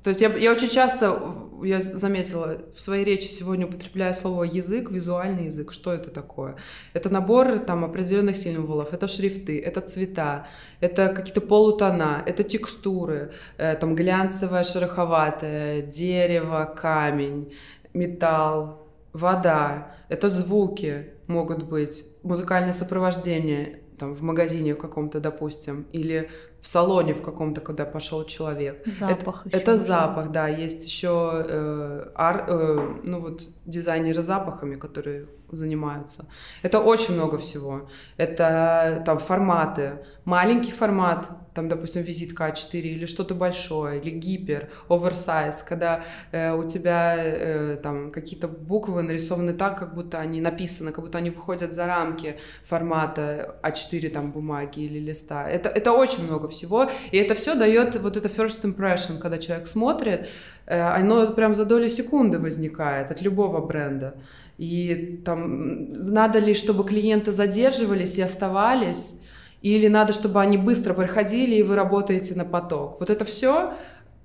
то есть я, я очень часто, я заметила, в своей речи сегодня употребляю слово язык, визуальный язык. Что это такое? Это набор там определенных символов, это шрифты, это цвета, это какие-то полутона, это текстуры, э, там глянцевое, шероховатое, дерево, камень, металл, вода. Это звуки могут быть, музыкальное сопровождение там в магазине каком-то, допустим, или в салоне в каком-то, когда пошел человек. Запах. Это, это запах, да. Есть еще э, ар, э, ну вот дизайнеры запахами, которые занимаются. Это очень много всего. Это там форматы. Маленький формат, там, допустим, визитка А4 или что-то большое, или гипер, оверсайз, когда э, у тебя э, там какие-то буквы нарисованы так, как будто они написаны, как будто они выходят за рамки формата А4 там бумаги или листа. Это, это очень много всего, и это все дает вот это first impression, когда человек смотрит, э, оно прям за доли секунды возникает от любого бренда. И там надо ли, чтобы клиенты задерживались и оставались, или надо, чтобы они быстро проходили, и вы работаете на поток. Вот это все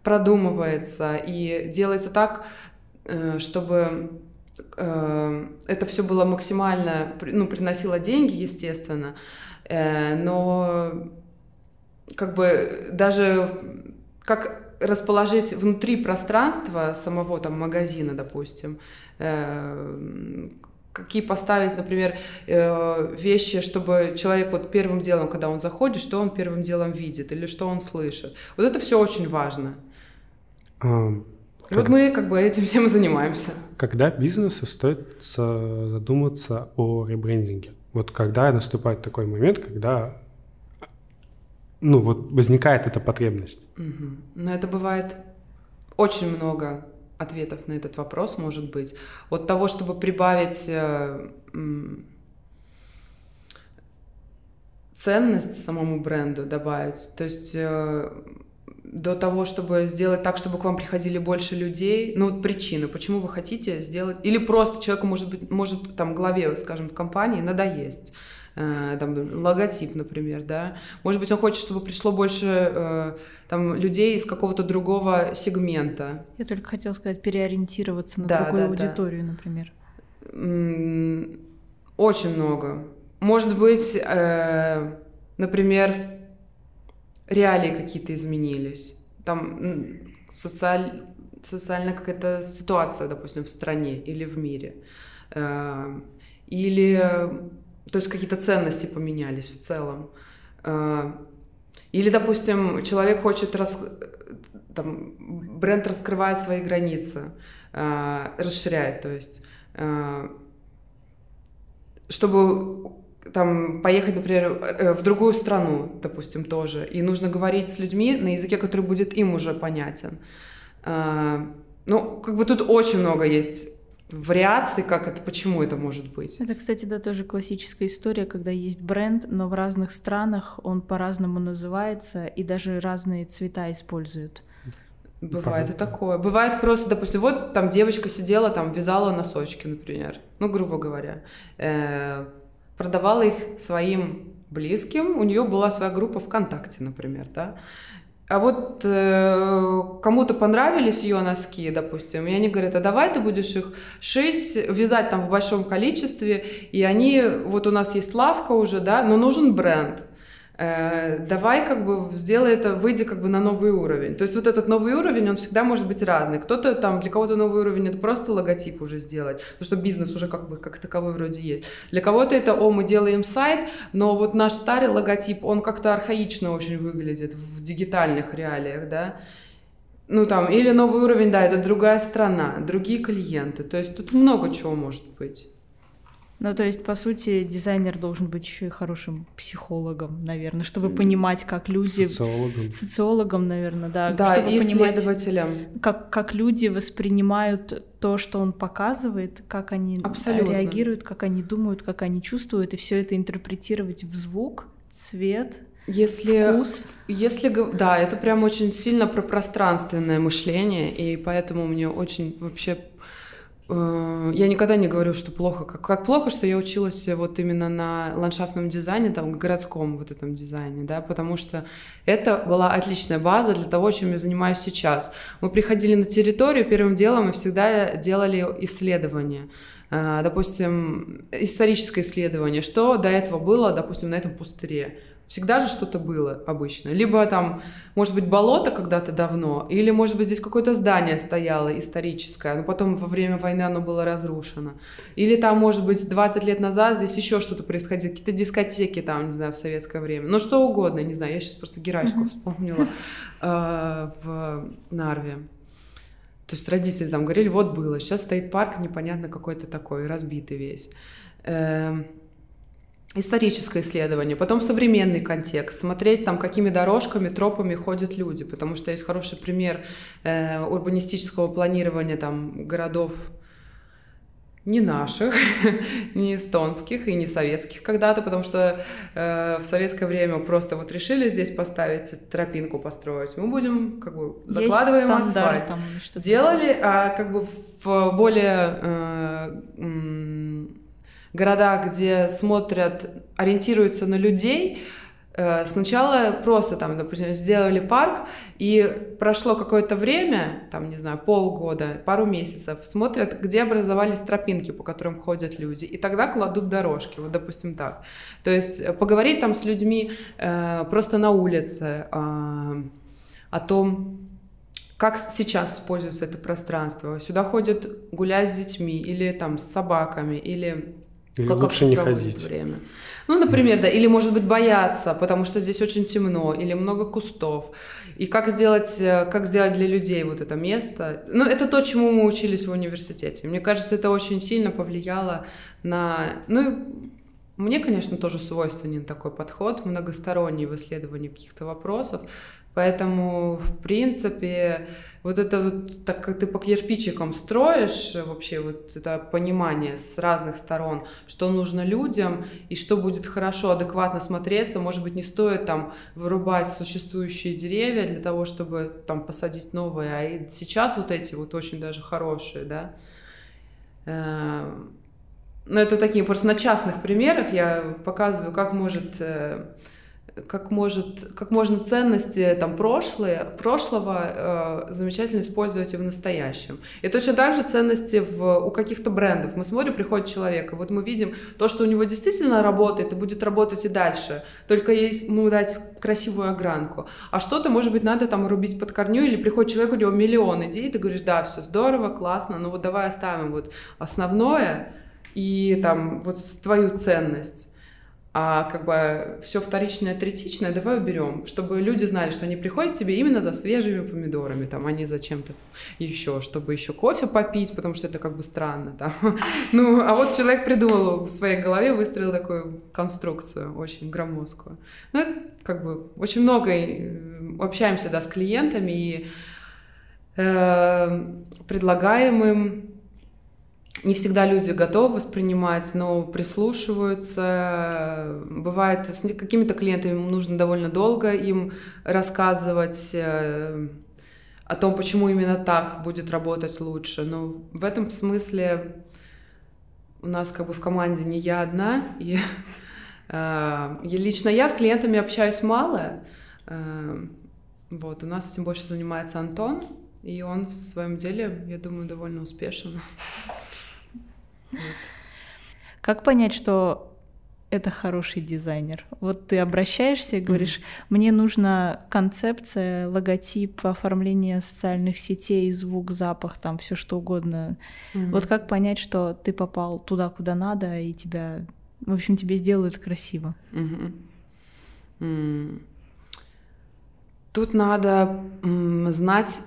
продумывается и делается так, э, чтобы э, это все было максимально, ну, приносило деньги, естественно, э, но как бы даже как расположить внутри пространства самого там магазина, допустим, какие поставить, например, э, вещи, чтобы человек вот первым делом, когда он заходит, что он первым делом видит или что он слышит. Вот это все очень важно. А, как... Вот мы как бы этим всем занимаемся. Когда бизнесу стоит задуматься о ребрендинге? Вот когда наступает такой момент, когда ну вот возникает эта потребность? Угу. Но это бывает очень много ответов на этот вопрос может быть. От того, чтобы прибавить э, ценность самому бренду, добавить, то есть э, до того, чтобы сделать так, чтобы к вам приходили больше людей, ну вот причина, почему вы хотите сделать, или просто человеку может быть, может там главе, скажем, компании надоесть, там, логотип, например, да. Может быть, он хочет, чтобы пришло больше э, там, людей из какого-то другого сегмента. Я только хотела сказать, переориентироваться на да, другую да, аудиторию, да. например. Очень много. Может быть, э, например, реалии какие-то изменились. Там социаль... социальная какая-то ситуация, допустим, в стране или в мире. Или то есть какие-то ценности поменялись в целом. А, или, допустим, человек хочет, рас... там, бренд раскрывает свои границы, а, расширяет, то есть, а, чтобы там поехать, например, э, в другую страну, допустим, тоже, и нужно говорить с людьми на языке, который будет им уже понятен. Ну, как бы тут очень много есть вариаций, как это, почему это может быть. Это, кстати, да, тоже классическая история, когда есть бренд, но в разных странах он по-разному называется и даже разные цвета используют. Бывает и такое. Бывает просто, допустим, вот там девочка сидела, там вязала носочки, например, ну, грубо говоря, э, продавала их своим близким, у нее была своя группа ВКонтакте, например, да, а вот э, кому-то понравились ее носки, допустим, и они говорят, а давай ты будешь их шить, вязать там в большом количестве, и они, вот у нас есть лавка уже, да, но нужен бренд. Э, давай как бы сделай это, выйди как бы на новый уровень. То есть вот этот новый уровень, он всегда может быть разный. Кто-то там, для кого-то новый уровень это просто логотип уже сделать, потому что бизнес уже как бы как таковой вроде есть. Для кого-то это, о, мы делаем сайт, но вот наш старый логотип, он как-то архаично очень выглядит в дигитальных реалиях, да. Ну там, или новый уровень, да, это другая страна, другие клиенты. То есть тут много чего может быть. Ну, то есть, по сути, дизайнер должен быть еще и хорошим психологом, наверное, чтобы понимать, как люди... Социологом. Социологом, наверное, да. Да, чтобы и понимать, исследователем. как, как люди воспринимают то, что он показывает, как они Абсолютно. реагируют, как они думают, как они чувствуют, и все это интерпретировать в звук, цвет, Если, вкус. если, да, это прям очень сильно про пространственное мышление, и поэтому мне очень вообще я никогда не говорю, что плохо. Как, как плохо, что я училась вот именно на ландшафтном дизайне, там, городском вот этом дизайне, да, потому что это была отличная база для того, чем я занимаюсь сейчас. Мы приходили на территорию, первым делом мы всегда делали исследования. Э, Допустим, историческое исследование, что до этого было, допустим, на этом пустыре. Всегда же что-то было обычно. Либо там, может быть, болото когда-то давно, или, может быть, здесь какое-то здание стояло историческое, но потом во время войны оно было разрушено. Или там, может быть, 20 лет назад здесь еще что-то происходило, какие-то дискотеки там, не знаю, в советское время. Ну, что угодно, не знаю, я сейчас просто Герачку вспомнила э, в Нарве. То есть родители там говорили, вот было, сейчас стоит парк непонятно какой-то такой, разбитый весь. Историческое исследование, потом современный контекст, смотреть там, какими дорожками, тропами ходят люди, потому что есть хороший пример э, урбанистического планирования там городов не наших, не эстонских и не советских когда-то, потому что э, в советское время просто вот решили здесь поставить тропинку построить, мы будем как бы Есть закладываем стандарт асфальт. там Делали, а как бы в более э, м, городах, где смотрят, ориентируются на людей, э, сначала просто там, например, сделали парк, и прошло какое-то время, там, не знаю, полгода, пару месяцев, смотрят, где образовались тропинки, по которым ходят люди, и тогда кладут дорожки, вот, допустим, так. То есть э, поговорить там с людьми э, просто на улице э, о том, как сейчас используется это пространство. Сюда ходят гулять с детьми или там с собаками, или Или как лучше не ходить. время. Ну, например, да, или, может быть, бояться, потому что здесь очень темно, или много кустов. И как сделать, э, как сделать для людей вот это место. Ну, это то, чему мы учились в университете. Мне кажется, это очень сильно повлияло на... Ну, мне, конечно, тоже свойственен такой подход, многосторонний в исследовании каких-то вопросов. Поэтому, в принципе, вот это вот, так как ты по кирпичикам строишь э, вообще вот это понимание с разных сторон, что нужно людям и что будет хорошо, адекватно смотреться, может быть, не стоит там вырубать существующие деревья для того, чтобы там посадить новые, а и сейчас вот эти вот очень даже хорошие, да. Эм, Ну, это такие, просто на частных примерах я показываю, как может э, как может, как можно ценности там прошлые, прошлого э, замечательно использовать и в настоящем. И точно так же ценности в, у каких-то брендов. Мы смотрим, приходит человек, и вот мы видим то, что у него действительно работает и будет работать и дальше. Только есть ему дать красивую огранку. А что-то, может быть, надо там рубить под корню, или приходит человек, у него миллион идей, и ты говоришь, да, все здорово, классно, но вот давай оставим вот основное и там вот твою ценность а как бы все вторичное, третичное давай уберем, чтобы люди знали, что они приходят к тебе именно за свежими помидорами, там, а не за чем-то еще, чтобы еще кофе попить, потому что это как бы странно, там. Ну, а вот человек придумал в своей голове, выстроил такую конструкцию очень громоздкую. Ну, это как бы очень много э, общаемся, да, с клиентами и э, предлагаем им не всегда люди готовы воспринимать, но прислушиваются. Бывает, с какими-то клиентами нужно довольно долго им рассказывать э, о том, почему именно так будет работать лучше. Но в этом смысле у нас как бы в команде не я одна, и э, лично я с клиентами общаюсь мало. Э, вот, у нас этим больше занимается Антон, и он в своем деле, я думаю, довольно успешен. Вот. Как понять, что это хороший дизайнер. Вот ты обращаешься и говоришь, mm-hmm. мне нужна концепция, логотип, оформление социальных сетей, звук, запах, там все что угодно. Mm-hmm. Вот как понять, что ты попал туда, куда надо, и тебя, в общем, тебе сделают красиво. Mm-hmm. Mm. Тут надо м, знать,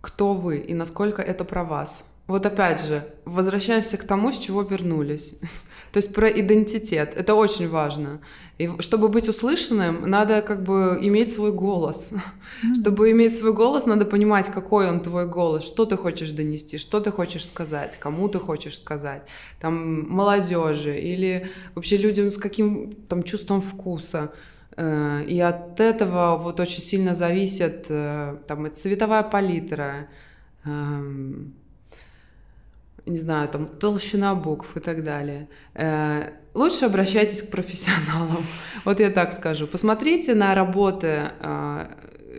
кто вы и насколько это про вас. Вот опять же, возвращаемся к тому, с чего вернулись. То есть про идентитет. Это очень важно. И чтобы быть услышанным, надо как бы иметь свой голос. Mm-hmm. Чтобы иметь свой голос, надо понимать, какой он твой голос, что ты хочешь донести, что ты хочешь сказать, кому ты хочешь сказать, там молодежи или вообще людям с каким там чувством вкуса. Э, и от этого вот очень сильно зависит э, там цветовая палитра, эм, не знаю, там толщина букв и так далее. Э, лучше обращайтесь к профессионалам. Вот я так скажу. Посмотрите на работы э,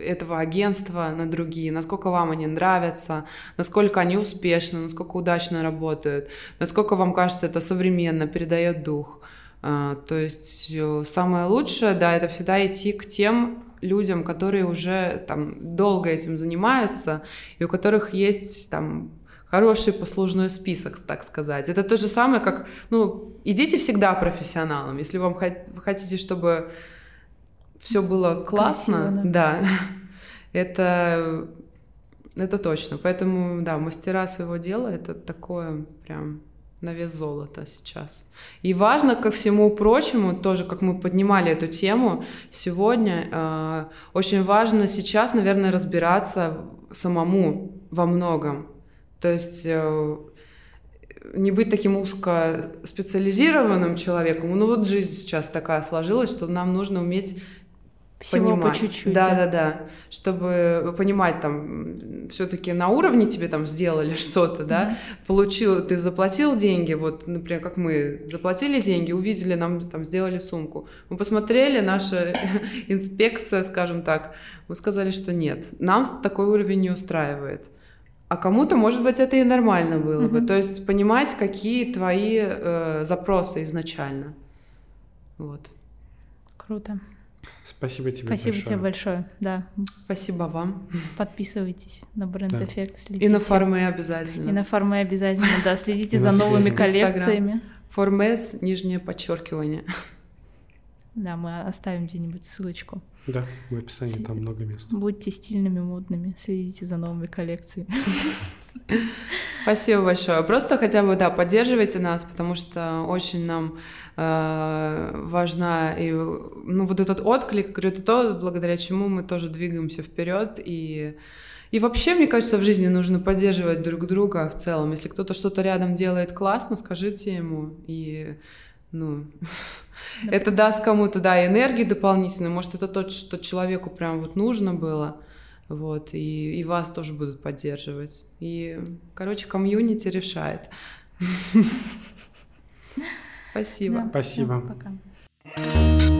этого агентства, на другие, насколько вам они нравятся, насколько они успешны, насколько удачно работают, насколько вам кажется это современно, передает дух. Э, то есть самое лучшее, да, это всегда идти к тем людям, которые уже там долго этим занимаются и у которых есть там хороший послужной список, так сказать. Это то же самое, как, ну, идите всегда профессионалом. Если вам вы хотите, чтобы все было классно, Красиво, да. да, это, это точно. Поэтому, да, мастера своего дела — это такое прям на вес золота сейчас. И важно, ко всему прочему, тоже, как мы поднимали эту тему сегодня, э, очень важно сейчас, наверное, разбираться самому во многом. То есть э, не быть таким узко специализированным человеком. Ну вот жизнь сейчас такая сложилась, что нам нужно уметь всего понимать. по чуть-чуть. Да, да, да, да. Чтобы понимать, там, все-таки на уровне тебе там сделали что-то, да, mm-hmm. получил, ты заплатил деньги, вот, например, как мы заплатили деньги, увидели, нам там сделали сумку. Мы посмотрели, наша инспекция, скажем так, мы сказали, что нет, нам такой уровень не устраивает. А кому-то, может быть, это и нормально было mm-hmm. бы. То есть понимать, какие твои э, запросы изначально. Вот. Круто. Спасибо тебе Спасибо большое. тебе большое, да. Спасибо вам. Подписывайтесь на бренд да. эффект, следите. И на форме обязательно. И на форме обязательно, да. Следите за новыми коллекциями. Формес, нижнее подчеркивание. Да, мы оставим где-нибудь ссылочку. Да, в описании там много мест. Будьте стильными, модными, следите за новыми коллекциями. Спасибо большое. Просто хотя бы, да, поддерживайте нас, потому что очень нам э, важна и, ну, вот этот отклик, говорю, это то, благодаря чему мы тоже двигаемся вперед и и вообще, мне кажется, в жизни нужно поддерживать друг друга в целом. Если кто-то что-то рядом делает классно, скажите ему. И, ну, это даст кому-то, да, энергию дополнительную. Может, это то, что человеку прям вот нужно было. Вот, и, и вас тоже будут поддерживать. И, короче, комьюнити решает. Спасибо. Спасибо. Пока.